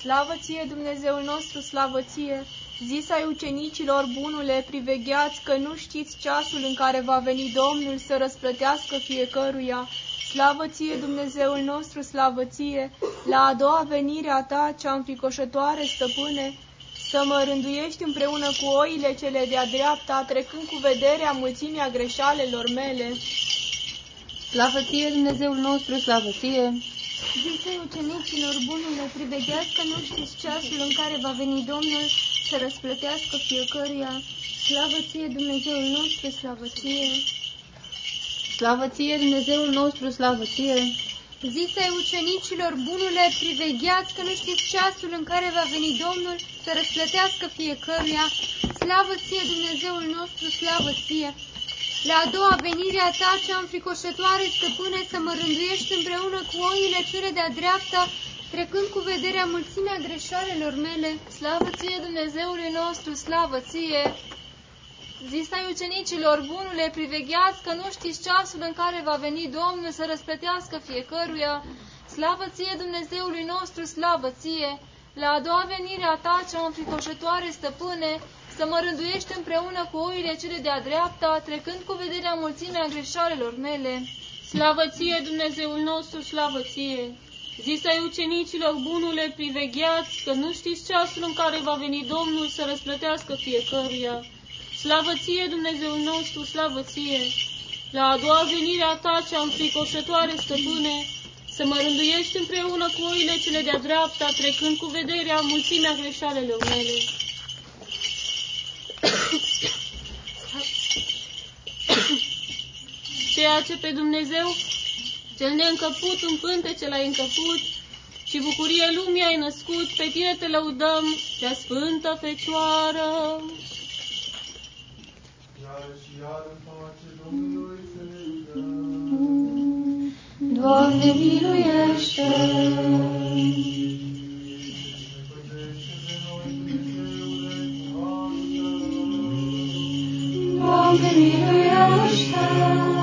Slavă ție, Dumnezeul nostru, slavă ție! Zis ai ucenicilor, bunule, privegheați că nu știți ceasul în care va veni Domnul să răsplătească fiecăruia. Slavă ție, Dumnezeul nostru, slavă ție! La a doua venire a ta, cea înfricoșătoare, stăpâne, să mă rânduiești împreună cu oile cele de-a dreapta, trecând cu vederea mulțimea greșalelor mele. Slavă ție, Dumnezeul nostru, slavă ție! Zise ucenicilor bunule, privegheați că nu știți ceasul în care va veni Domnul să răsplătească fiecăruia. Slavă ție, Dumnezeul nostru, slavă ție! Slavă ție, Dumnezeul nostru, slavă ție! Zise ucenicilor bunule, privegheați că nu știți ceasul în care va veni Domnul să răsplătească fiecăruia. Slavă ție, Dumnezeul nostru, slavă ție! La a doua venire a ta, cea înfricoșătoare, stăpâne, să mă rânduiești împreună cu oile cele de-a dreapta, trecând cu vederea mulțimea greșalelor mele. Slavă ție, Dumnezeului nostru, slavă ție! Zisai ucenicilor, bunule, privegheați că nu știți ceasul în care va veni Domnul să răsplătească fiecăruia. Slavă ție, Dumnezeului nostru, slavă ție! La a doua venire a ta, cea înfricoșătoare stăpâne, să mă rânduiești împreună cu oile cele de-a dreapta, trecând cu vederea mulțimea greșalelor mele. Slavă ție, Dumnezeul nostru, slavă ție! Zisai ucenicilor, bunule, privegheați, că nu știți ceasul în care va veni Domnul să răsplătească fiecăruia. Slavă ție, Dumnezeul nostru, slavă ție! La a doua venire a ta, cea înfricoșătoare stăpâne, să mă rânduiești împreună cu oile cele de-a dreapta, trecând cu vederea mulțimea greșalelor mele. Ceea ce pe Dumnezeu, cel neîncăput în pântece l-ai încăput, și bucurie lumii ai născut, pe tine te lăudăm, cea sfântă fecioară. Iar și. Doamne, miluiește! Doamne, miluiește!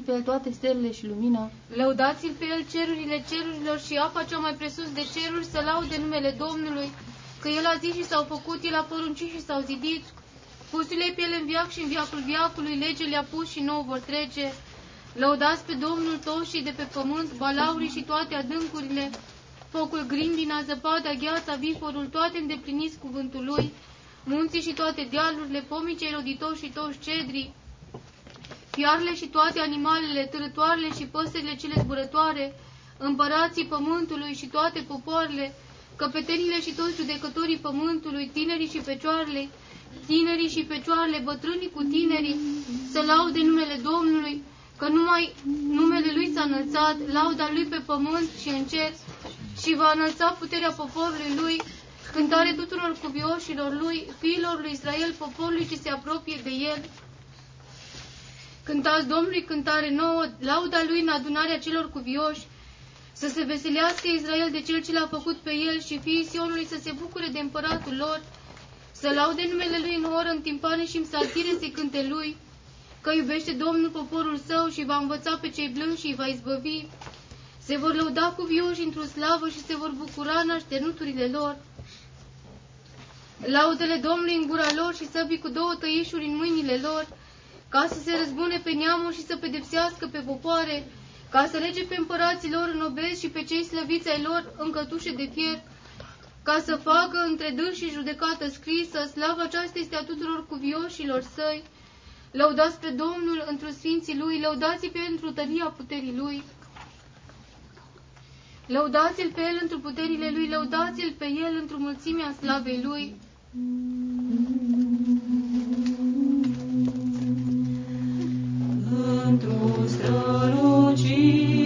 Lăudați-l pe el toate stelele și lumina. Lăudați-l pe el cerurile cerurilor și apa cea mai presus de ceruri să laude numele Domnului, că el a zis și s-au făcut, el a poruncit și s-au zidit. Pusule pe el în viac și în viacul viacului, lege le-a pus și nouă vor trece. Lăudați pe Domnul toșii de pe pământ, balaurii și toate adâncurile, focul grindina, zăpada, gheața, viforul, toate îndepliniți cuvântul lui, munții și toate dealurile, pomii cei roditori și toți cedrii, fiarele și toate animalele, târătoarele și păsările cele zburătoare, împărații pământului și toate popoarele, căpetenile și toți judecătorii pământului, tinerii și fecioarele, tinerii și fecioarele, bătrânii cu tinerii, să laude numele Domnului, că numai numele Lui s-a înălțat, lauda Lui pe pământ și în cer, și va înălța puterea poporului Lui, cântare tuturor cuvioșilor Lui, fiilor lui Israel, poporului ce se apropie de El. Cântați Domnului cântare nouă, lauda Lui în adunarea celor cuvioși, să se veselească Israel de Cel ce l-a făcut pe El și fiii Sionului să se bucure de împăratul lor, să laude numele Lui în oră, în timpane și în saltire să cânte Lui, că iubește Domnul poporul său și va învăța pe cei blânzi și îi va izbăvi. Se vor lăuda cu vioși într-o slavă și se vor bucura în așternuturile lor. Laudele Domnului în gura lor și săbii cu două tăișuri în mâinile lor, ca să se răzbune pe neamuri și să pedepsească pe popoare, ca să lege pe împărații lor în obezi și pe cei slăviți ai lor în cătușe de fier, ca să facă între dâns și judecată scrisă, slava aceasta este a tuturor cuvioșilor săi. Lăudați pe Domnul într sfinții Lui, lăudați pe pentru tăria puterii Lui. Lăudați-l pe El într puterile Lui, lăudați-l pe El într mulțimea slavei Lui. Într-o strălucire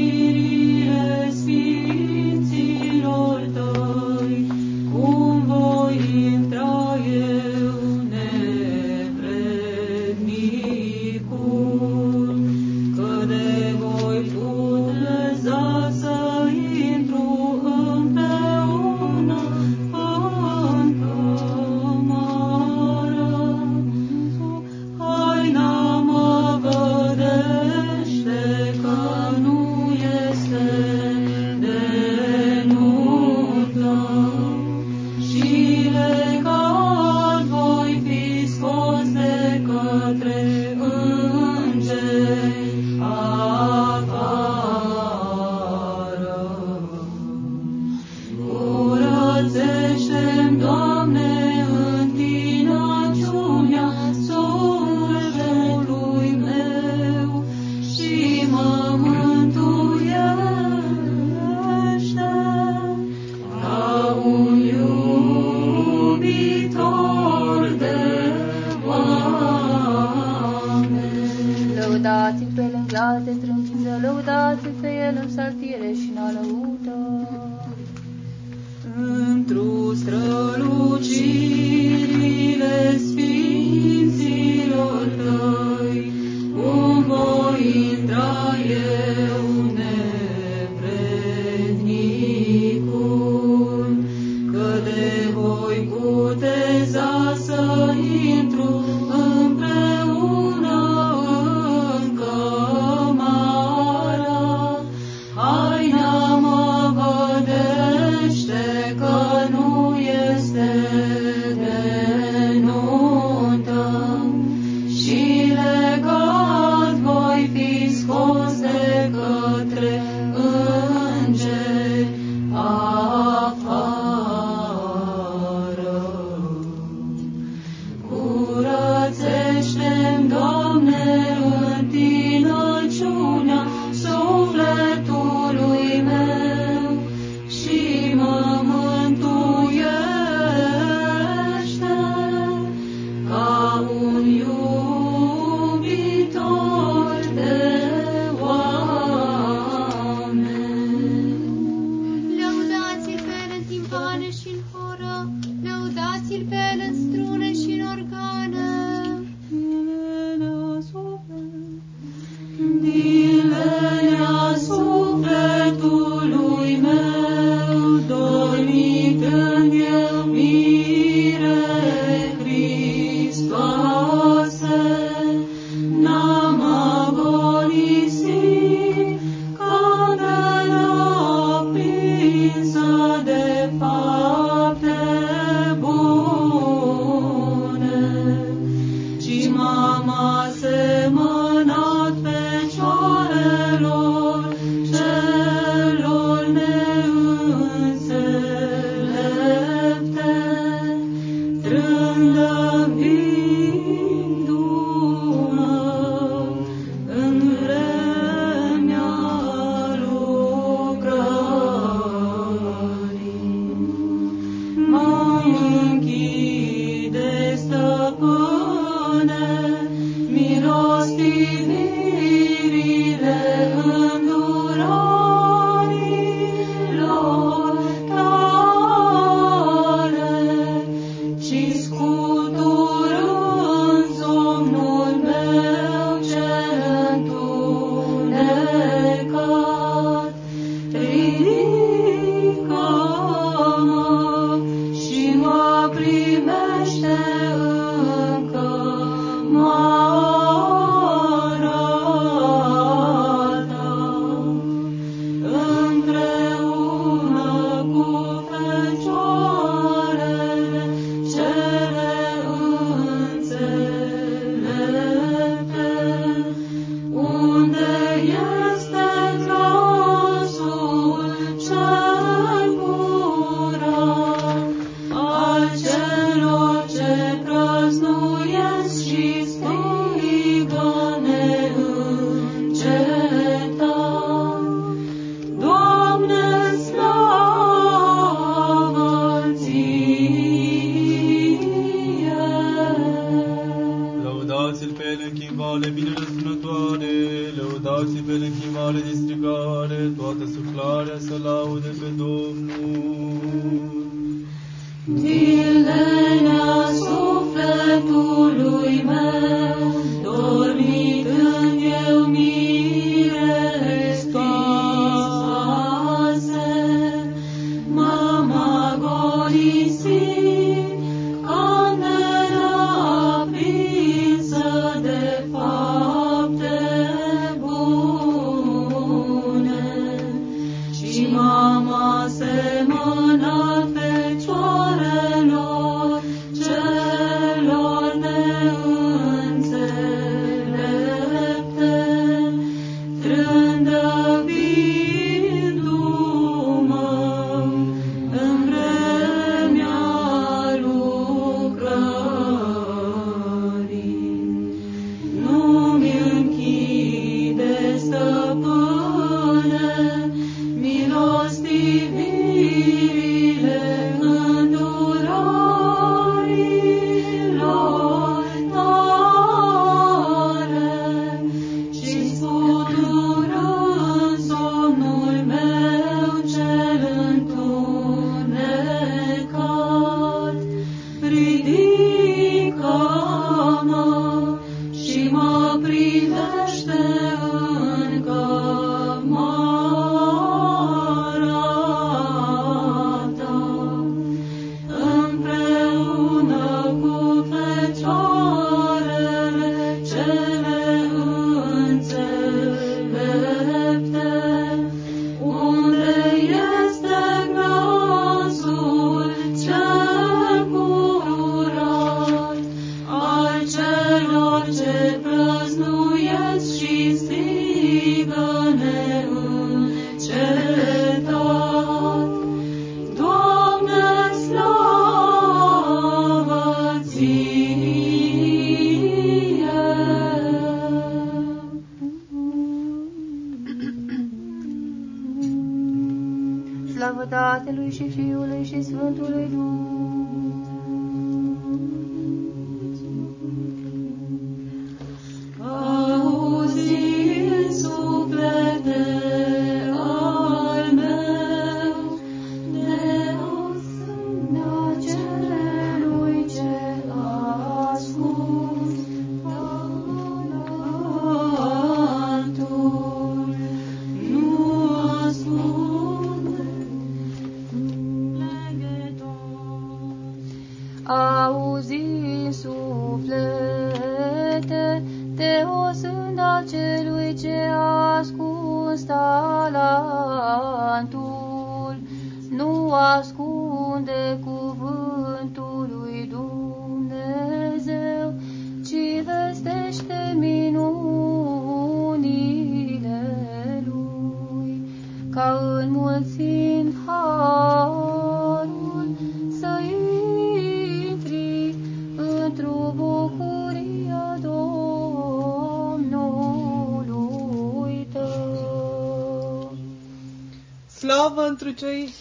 Slavă întru cei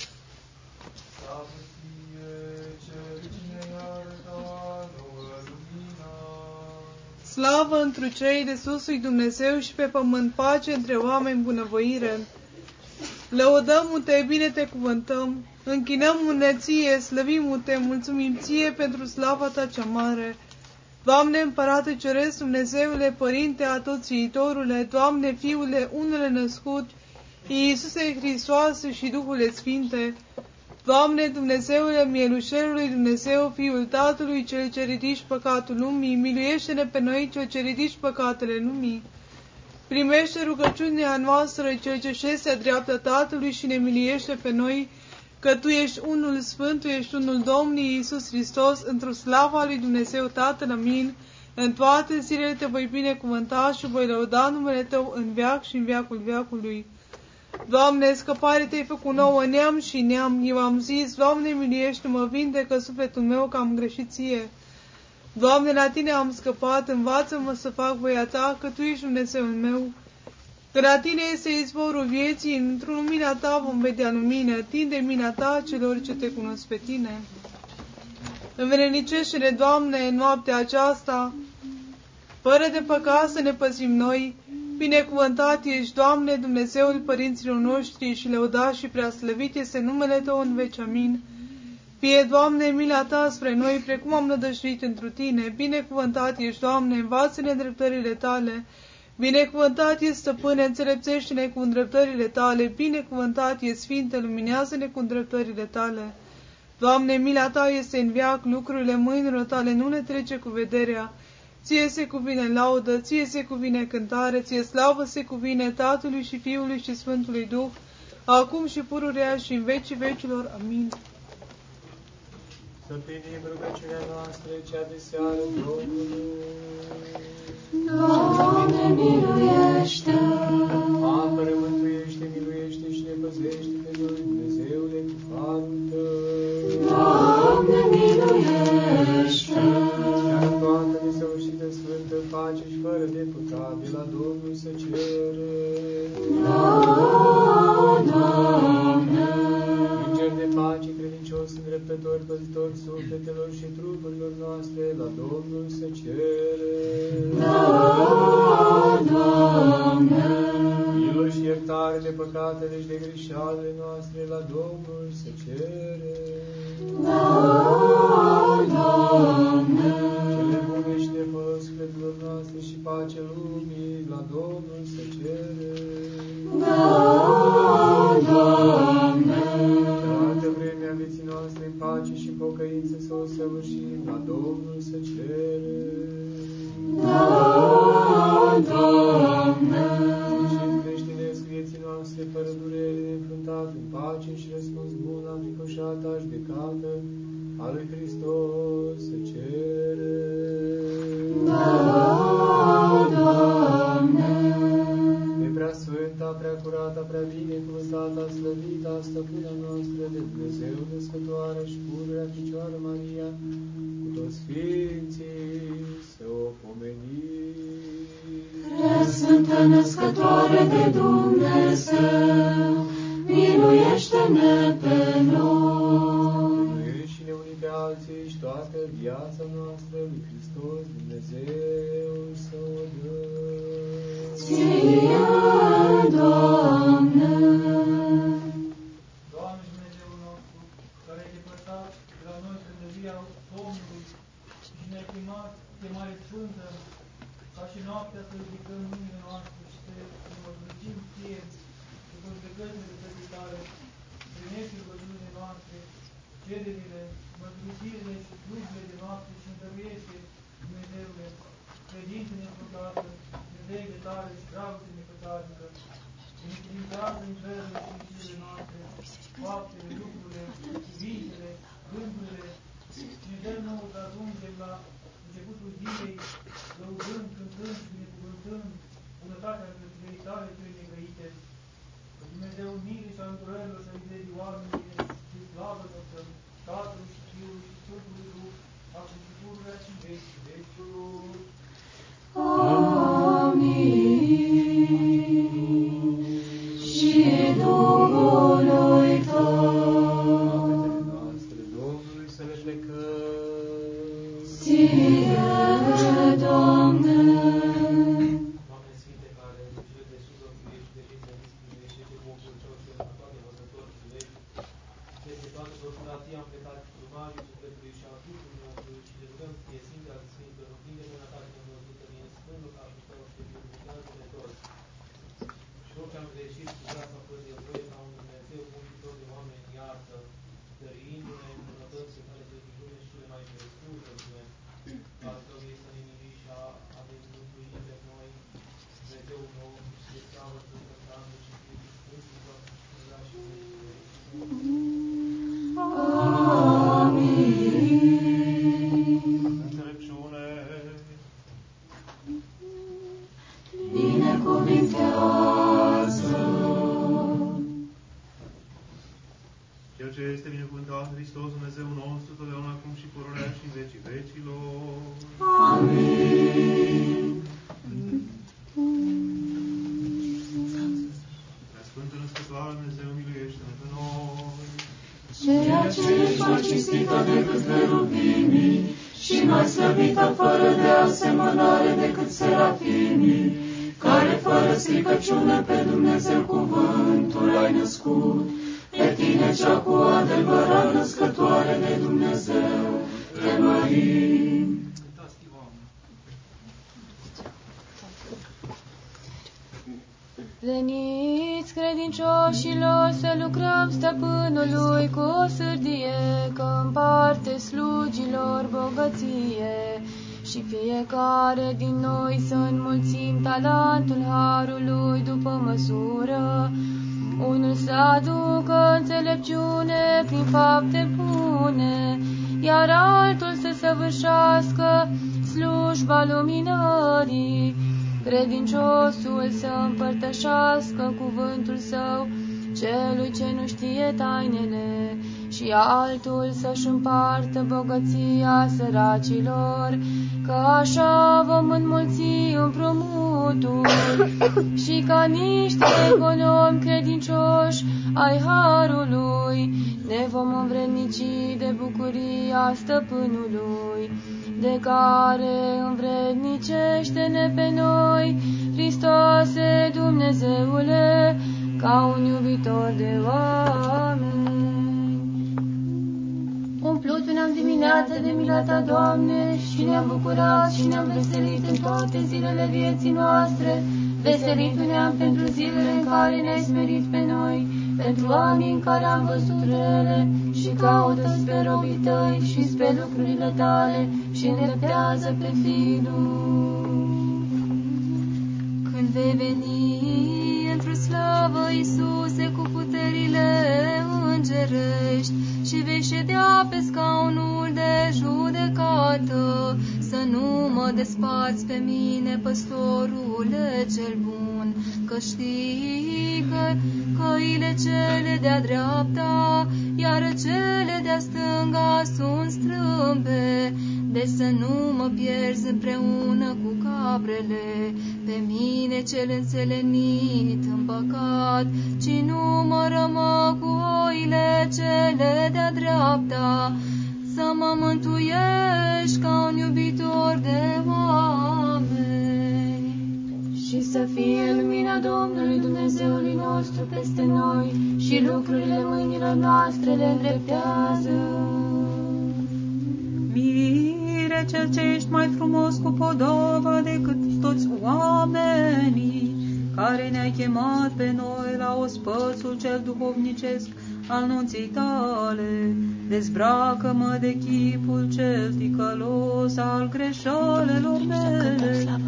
Slavă întru cei de sus lui Dumnezeu și pe pământ pace între oameni bunăvoire. Lăudăm-te, bine te cuvântăm, închinăm ție, slăvim-te, mulțumim ție pentru slava ta cea mare. Doamne, Împărate Ceresc, Dumnezeule, Părinte Atoțiitorule, Doamne, Fiule, unele născut, Iisuse Hristoase și Duhule Sfinte, Doamne, Dumnezeule, Mielușelului Dumnezeu, Fiul Tatălui, Cel ce ridici păcatul lumii, miluiește-ne pe noi, Cel ce ridici păcatele lumii. Primește rugăciunea noastră, Cel ce șese dreapta Tatălui și ne miliește pe noi, că Tu ești unul Sfânt, Tu ești unul Domnului Iisus Hristos, într-o slava lui Dumnezeu Tatăl, amin, În toate zilele te voi binecuvânta și voi lăuda numele tău în veac și în veacul veacului. Doamne, scăpare te-ai făcut nouă neam și neam. Eu am zis, Doamne, miliește-mă, vindecă sufletul meu că am greșit ție. Doamne, la tine am scăpat, învață-mă să fac voia ta, că tu ești Dumnezeul meu. Că la tine este izvorul vieții, într-o lumina ta vom vedea lumină, tinde mina ta celor ce te cunosc pe tine. Învenenicește-ne, Doamne, în noaptea aceasta, fără de păcat să ne păzim noi, binecuvântat ești, Doamne, Dumnezeul părinților noștri și lăudat și preaslăvit este numele Tău în veci, amin. Fie, Doamne, mila Ta spre noi, precum am nădăjduit întru Tine, binecuvântat ești, Doamne, învață-ne dreptările Tale, Binecuvântat e stăpâne, înțelepțește-ne cu îndreptările tale, binecuvântat e Sfinte, luminează-ne cu îndreptările tale. Doamne, mila ta este în viac, lucrurile mâinilor tale nu ne trece cu vederea. Ție se cuvine laudă, ție se cuvine cântare, ție slavă se cuvine Tatălui și Fiului și Sfântului Duh, acum și pururea și în vecii vecilor. Amin. Să primim rugăciunea noastră, cea de seară Domnului. Doamne, miluiește! Apără, mântuiește, miluiește și ne păzește fără de păcat, de la Domnul să cere. Da, Doamne! Înger de pace, credincios, îndreptător, păzitor sufletelor și trupurilor noastre, la Domnul să cere. Da, Doamne! Milă și iertare de păcatele și de greșalele noastre, la Domnul să cere. Da, Doamne! Pace lumii, la Domnul să cere. Da, Doamne! Toată vremea vieții noastre în pace și pocăință să o săvârșim, la Domnul să cere. Da, Doamne! Și creștinesc vieții noastre fără durere neînfruntat, în pace și răspuns bun la înfricoșata judecată a lui Hristos să cere. Da, curata, prea binecuvântata, slăvita, stăpâna noastră de Dumnezeu, născătoare și pururea Fecioară Maria, cu toți Sfinții să o pomenim. Sfântă născătoare de Dumnezeu, miluiește-ne pe noi. Noi și ne unii pe alții și toată viața noastră lui Hristos Dumnezeu să o dă. Ție, Doamne! Doamne Dumnezeul nostru, care ai depărtat de la noi trădăria Domnului și ne-ai primat chemare sfântă, ca și noaptea să ridicăm mâinile noastre și să ne mărturim ție, cu judecățile de pe tale, primești rugăciunile noastre, cererile, mărturisirile și slujbele de noapte și întăruiește, Dumnezeule, credință nefăcată, nădejde tale și dragoste nepățarnică, Încredințează în verurile și în zilele noastre, faptele, lucrurile, cuvintele, gândurile, și ne dă nouă să ajungem la începutul zilei, lăudând, cântând și binecuvântând bunătatea învățării tale cele negrăite. Că Dumnezeu mire și al îndurărilor să ridezi oamenii și slavă Tatăl, Tatălui și Fiului și Sfântului Duh, acum și pururea și în veci și veciul. Amin. Săracilor, că așa vom înmulți împrumutul și ca niște economi credincioși ai harului, ne vom învrednici de bucuria stăpânului, de care învrednicește-ne pe noi, Hristoase Dumnezeule, ca un iubitor de oameni. Umplut ne-am dimineața de mila ta, Doamne, și ne-am bucurat și ne-am veselit în toate zilele vieții noastre, veselit ne-am pentru zilele în care ne-ai smerit pe noi, pentru anii în care am văzut rele și caută pe robii tăi și spre lucrurile tale și îndreptează pe Fiul. Când vei veni într-o slavă, Iisuse, cu puterile îngerești și vei ședea pe scaunul de judecată, să nu mă desparți pe mine, păstorule cel bun, că știi că căile cele de-a dreapta, iar cele de-a stânga sunt strâmbe, de să nu mă pierzi împreună cu caprele, pe mine cel înțelenit în păcat, ci nu mă rămă cu oile cele de-a dreapta, să mă mântuiești ca un iubitor de oameni. și să fie lumina Domnului Dumnezeului nostru peste noi și lucrurile mâinilor noastre le îndreptează. Mire cel ce ești mai frumos cu podova decât toți oamenii, care ne-ai chemat pe noi la ospățul cel duhovnicesc al nunții tale. Dezbracă-mă de chipul cel ticălos al greșalelor mele,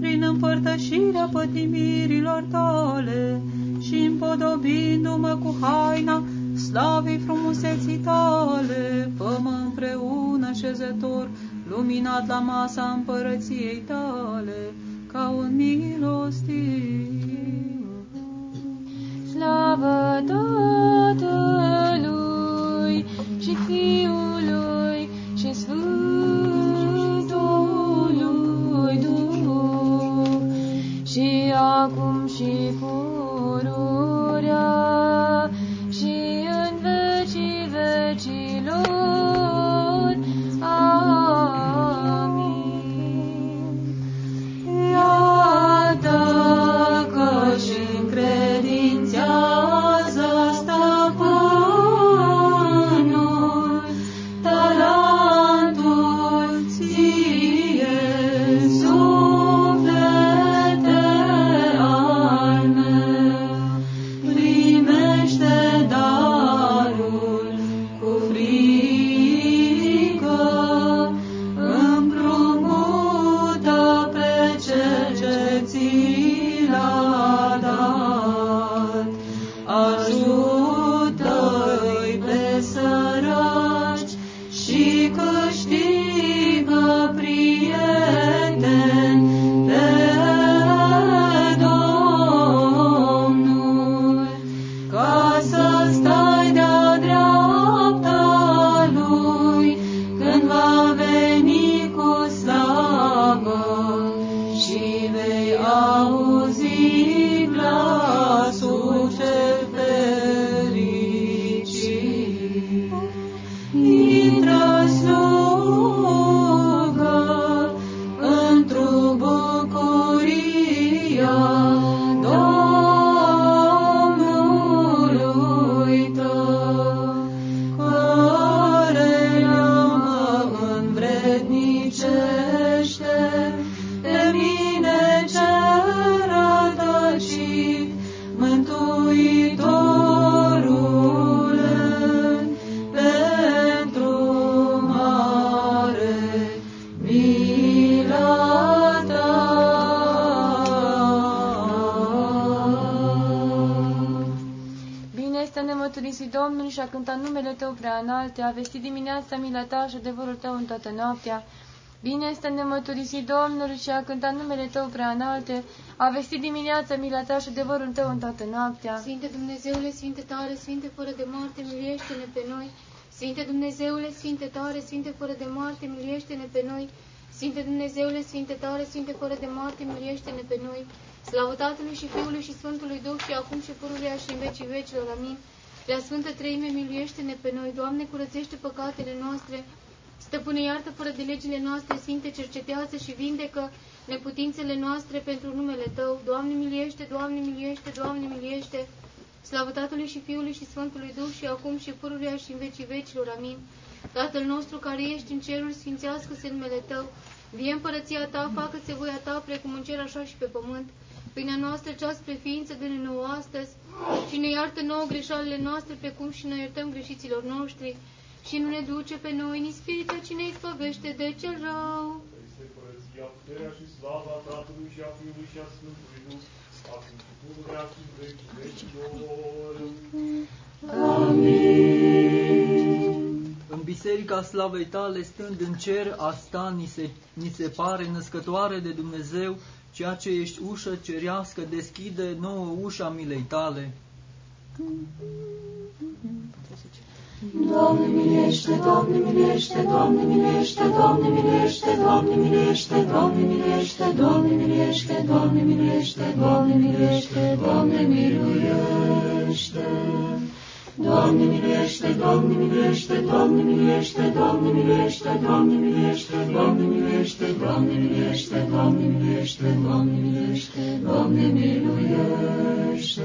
prin împărtășirea pătimirilor tale și împodobindu-mă cu haina slavei frumuseții tale, fă-mă împreună șezător, luminat la masa împărăției tale, ca un milostiv. Slavă Tatălui și Fiului și Sfântului Duh și acum și pururea și în vecii vecilor. Este nemăturisit Domnul și a cântat numele Tău prea înalte, a vestit dimineața mila Ta și adevărul Tău în toată noaptea. Bine este nemăturisit Domnul și a cântat numele Tău prea înalte, a vestit dimineața mila Ta și adevărul Tău în toată noaptea. Sfinte Dumnezeule, Sfinte tare, Sfinte fără de moarte, miliește-ne pe noi. Sfinte Dumnezeule, Sfinte tare, Sfinte fără de moarte, miliește-ne pe noi. Sfinte Dumnezeule, Sfinte tare, Sfinte fără de moarte, miliește-ne pe noi. Slavă Tatălui și Fiului și Sfântului Duh și acum și pururea și în vecii vecilor. Amin. Prea Sfântă Treime, miliește-ne pe noi. Doamne, curățește păcatele noastre. Stăpâne, iartă fără de legile noastre, Sfinte, cercetează și vindecă neputințele noastre pentru numele Tău. Doamne, miliește, Doamne, miliește, Doamne, miliește. Slavă Tatălui și Fiului și Sfântului Duh și acum și pururea și în vecii vecilor. Amin. Tatăl nostru care ești în ceruri, sfințească-se numele Tău. Vie împărăția Ta, facă-se voia Ta, precum în cer, așa și pe pământ. Pâinea noastră cea spre ființă de nouă astăzi și ne iartă nouă greșalele noastre, precum și noi iertăm greșiților noștri. Și nu ne duce pe noi în ispirită, ci ne izbăvește de cel rău. Este părăția, puterea și slava Tatălui și a Fiului și a Sfântului Duh, acum și pururea și în vecii vecilor. În biserica slavei tale, stând în cer, asta ni se, ni se pare născătoare de Dumnezeu, ceea ce ești ușă cerească, deschide nouă ușa milei tale. Doamne milește, Doamne milește, Doamne milește, Doamne milește, Doamne milește, Doamne milește, Doamne milește, Doamne milește, Doamne milește, Doamne miluiește. Doamne milește, Doamne milește, Doamne milește, Doamne milește, Doamne milește, Doamne milește, Doamne milește, Doamne milește, Doamne milește, Doamne miluiește.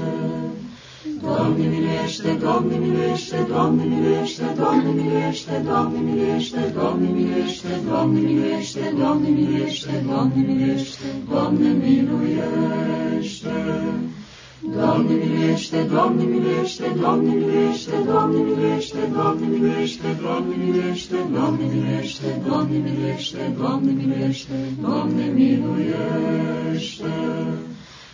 Doamne milește, Doamne milește, Doamne milește, Doamne milește, Doamne milește, Doamne milește, Doamne milește, Doamne milește, Doamne milește, Doamne miluiește. Doamne milește, Doamne milește, Doamne milește, Doamne milește, Doamne milește, Doamne milește, Doamne milește, Doamne milește, Doamne milește, Doamne miluiește.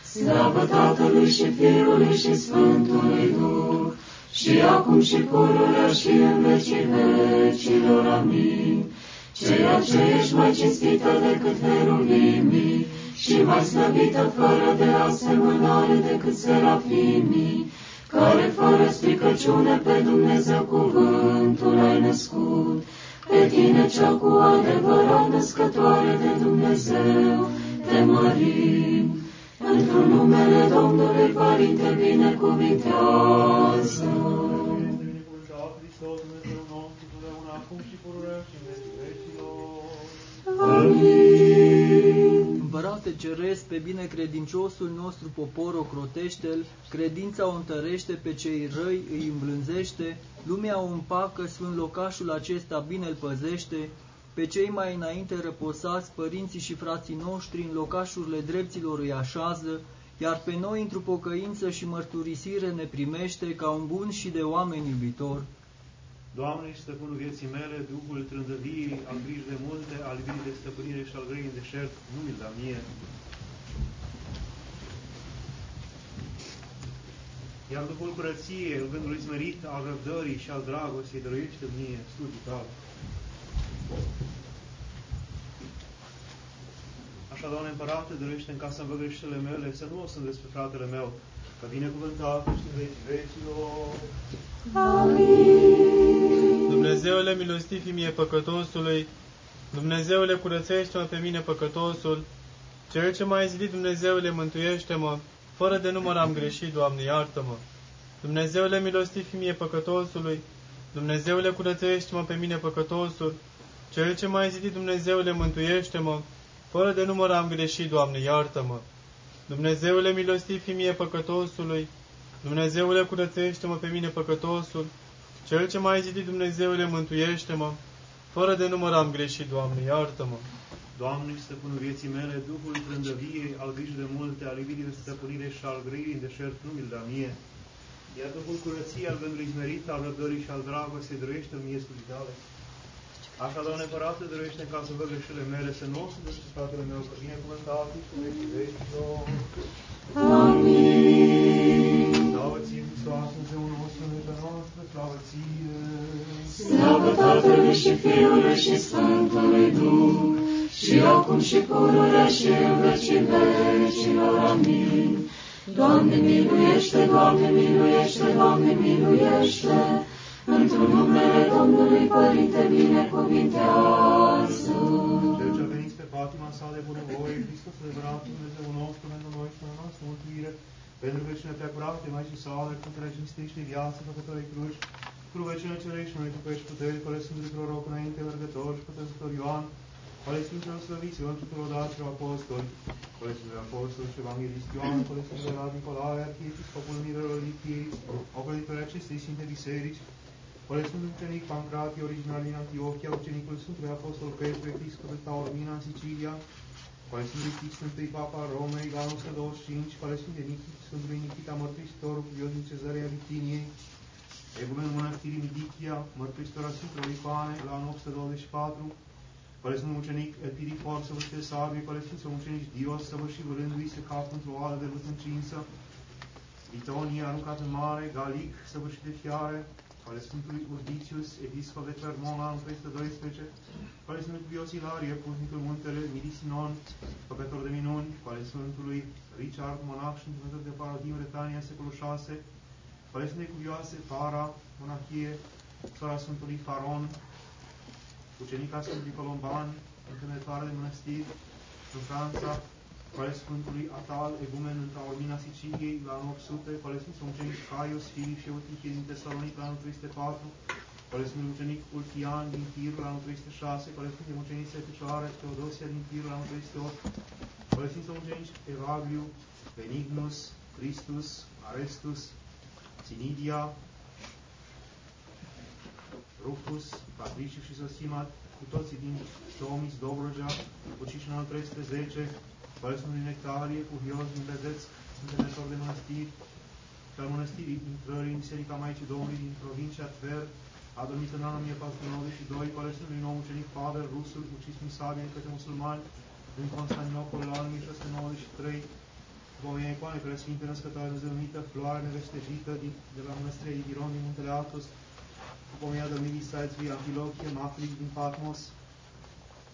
Slavă Tatălui și Fiului și Sfântului Duh, și acum și pururea și în vecii vecilor. Amin. Ceea ce ești mai cinstită decât heruvimii și mai slăvită fără de asemănare decât serafimii, care fără stricăciune pe Dumnezeu cuvântul ai născut, pe tine cea cu adevărat născătoare de Dumnezeu, te mărim. Într-un numele Domnului Părinte binecuvintează. Binecuvântat Împărate Ceresc, pe binecredinciosul nostru popor ocrotește-l, credința o întărește, pe cei răi îi îmblânzește, lumea o împacă, sfânt locașul acesta bine îl păzește, pe cei mai înainte răposați, părinții și frații noștri, în locașurile dreptilor îi așează, iar pe noi, într-o pocăință și mărturisire, ne primește ca un bun și de oameni iubitor. Doamne și stăpânul vieții mele, Duhul trândăvirii, al griji de multe, al iubirii de stăpânire și al grăii în deșert, nu mi da mie. Iar Duhul curăției, al gândului smerit, al răbdării și al dragostei, dăruiește mie studii tale. Așa, Doamne Împărate, dăruiește în casa vă greșelile mele, să nu o sunt despre fratele meu, că binecuvântat ești în vecii vecilor. Dumnezeule milostivi mie păcătosului, Dumnezeule curățește-mă pe mine păcătosul, Cel ce m-ai zidit, Dumnezeule, mântuiește-mă, fără de număr am greșit, Doamne, iartă-mă. Dumnezeule milostivi mie păcătosului, Dumnezeule curățește-mă pe mine păcătosul, Cel ce m-ai zidit, Dumnezeule, mântuiește-mă, fără de număr am greșit, Doamne, iartă-mă. Dumnezeule milostivi mie păcătosului, Dumnezeule curățește-mă pe mine păcătosul, Cel ce m-ai zidit, Dumnezeule, mântuiește-mă, fără de număr am greșit, Doamne, iartă-mă. Doamne, stăpânul vieții mele, Duhul trândăviei, al grijii de multe, al iubirii de stăpânire și al grăirii în deșert, nu mi-l da mie. Iar Duhul curăției, al gândului smerit, al răbdării și al dragostei, dăruiește mie slujii tale. Așa, Doamne Părate, dăruiește-mi ca să văd greșelile mele, să nu o să despre fratele meu, că binecuvântat ești cu vecii vecilor. Amin. Slavă ție, Hristos, Dumnezeu nostru, Dumnezeu noastră, slavă ție. Slavă Tatălui și Fiului și Sfântului Duh, și acum și pururea și în vecii vecilor. Amin. Doamne, miluiește, Doamne, miluiește, Doamne, miluiește, Doamne, miluiește într-un numele Domnului Părinte binecuvintează. Cel ce a venit pe patima sa de bunăvoie, Hristos adevărat, Dumnezeu nostru, pentru noi și pentru noastră mântuire, pentru că cine te-a curat, te mai și sale, cu care cinstește viață, făcătorii cruci, cu rugăciunea cerești, noi după ești puteri, fără Sfântul Proroc, înainte mergător și pătăzător Ioan, ale Sfinților Slăviților, tuturor daților apostoli, ale Sfinților Apostoli și Evanghelist Ioan, ale Sfinților Rad Nicolae, Arhiepiscopul Mirelor Lichiei, ocolitori acestei Sfinte Biserici, ale Sfântul Ucenic Pancratie, original din Antiochia, ucenicul Sfântului Apostol Petru, episcop de Taormina, în Sicilia, ale Sfântului Tix, Sfântului Papa Romei, la 125, ale Sfântului Nichit, Sfântului Nichita Mărturisitor, Ios din Cezarea Bitiniei, Egumenul Mănăstirii Midichia, Mărturisitor al Sfântului Ioane, la 924, care sunt ucenic Epidifor, săvârșit de Sarbii, care sunt ucenici Dios, săvârșit vârându-i se cap într-o oală de vânt încinsă, Bitonie, aruncat în mare, Galic, săvârșit de fiare, ale Sfântului Urdicius, episcop de Clermont, anul 312, ale Sfântului Iosilarie, puznicul muntele, Midisinon, făcător de minuni, ale Sfântului Richard, monah și întâmplător de Paradim, Retania, secolul 6, ale Sfântului Cuvioase, Para, monahie, sora Sfântului Faron, ucenica Sfântului Colomban, întâlnătoare de mănăstiri, în Franța, ale Sfântului Atal, egumen în Taormina Siciliei, la 800, ale Sfântului Ucenic Caius, Filip și Eutichie din Tesalonic, la anul 304, ale Sfântului Ucenic Ultian din Tir, la anul 306, ale Sfântului Ucenice Fecioare, Teodosia din Tir, la anul 308, ale Sfântului Ucenici Evagriu, Benignus, Christus, Arestus, Sinidia, Rufus, Patriciu și Sosimat, cu toții din Tomis, Dobrogea, uciși în anul 310, Părăsului Nectarie, cu Hios din Bezeț, întâlnător de mănăstiri, și al mănăstirii intrării în Biserica Maicii Domnului din provincia Tver, a dormit în anul 1492, Părăsului nou ucenic Pavel, rusul, ucis în sabie către musulmani, în Constantinopol, la anul 1693, după o icoane preasfinte născătoare Dumnezeu numită Floare nevestejită de la mănăstirea Idiron din Muntele Atos, după o de Milisaețului Antilochie, Maflic din Patmos,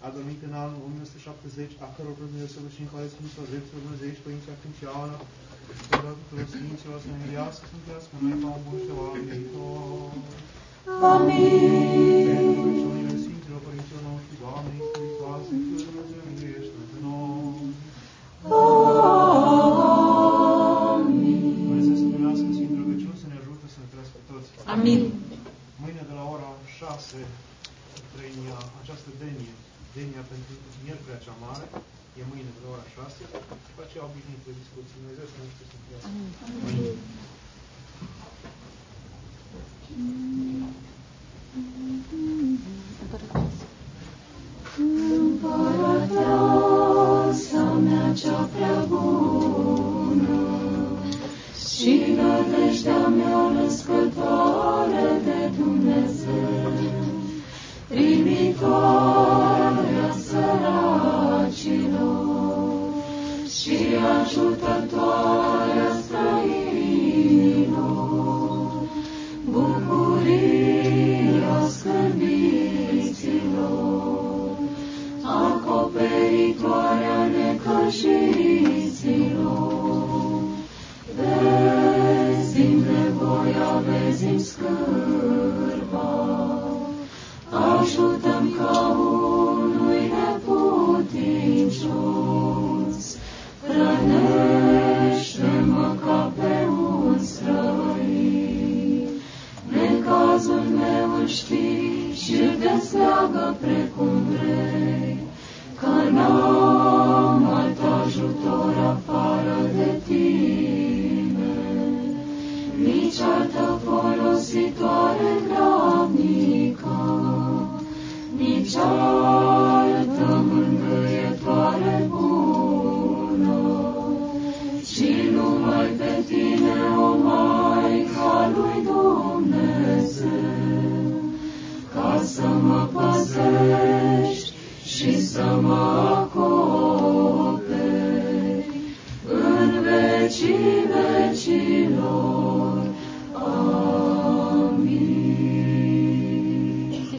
a dormit în anul 1970, a căror Dumnezeu săvârșit în care Sfinților Dreptul Dumnezeiști, Părinții Afinciană, Sfântul tuturor Sfinților să ne mirească, să mântuiască noi ca un bun și oameni viitor. Amin. Pentru rugăciunile Sfinților Părinților noștri, Doamne, Hristoase, Fiul Dumnezeu, miluiește pe noi. Amin. Dumnezeu să primească Sfinte rugăciuni, să ne ajute să ne trăiască toți. Amin. Mâine de la ora 6, trăinia, această denie, denia pentru miercurea cea mare, e mâine de la ora 6, după aceea obișnuit de discuții. Dumnezeu să ne ajute să ne trăiască. Amin. Împărăteasa mea cea prea bună și nădejdea mea născătoare de Dumnezeu, primitoarea și ajutătoarea străinilor, bucuria scârbiților, acoperitoarea necăjiților, vezi-mi nevoia, vezi-mi scârba, și de precum vrei, că n-am alt ajutor afară de tine, nici altă folositoare grabnică, nici altă mângâietoare bună. să mă păzești și să mă acoperi.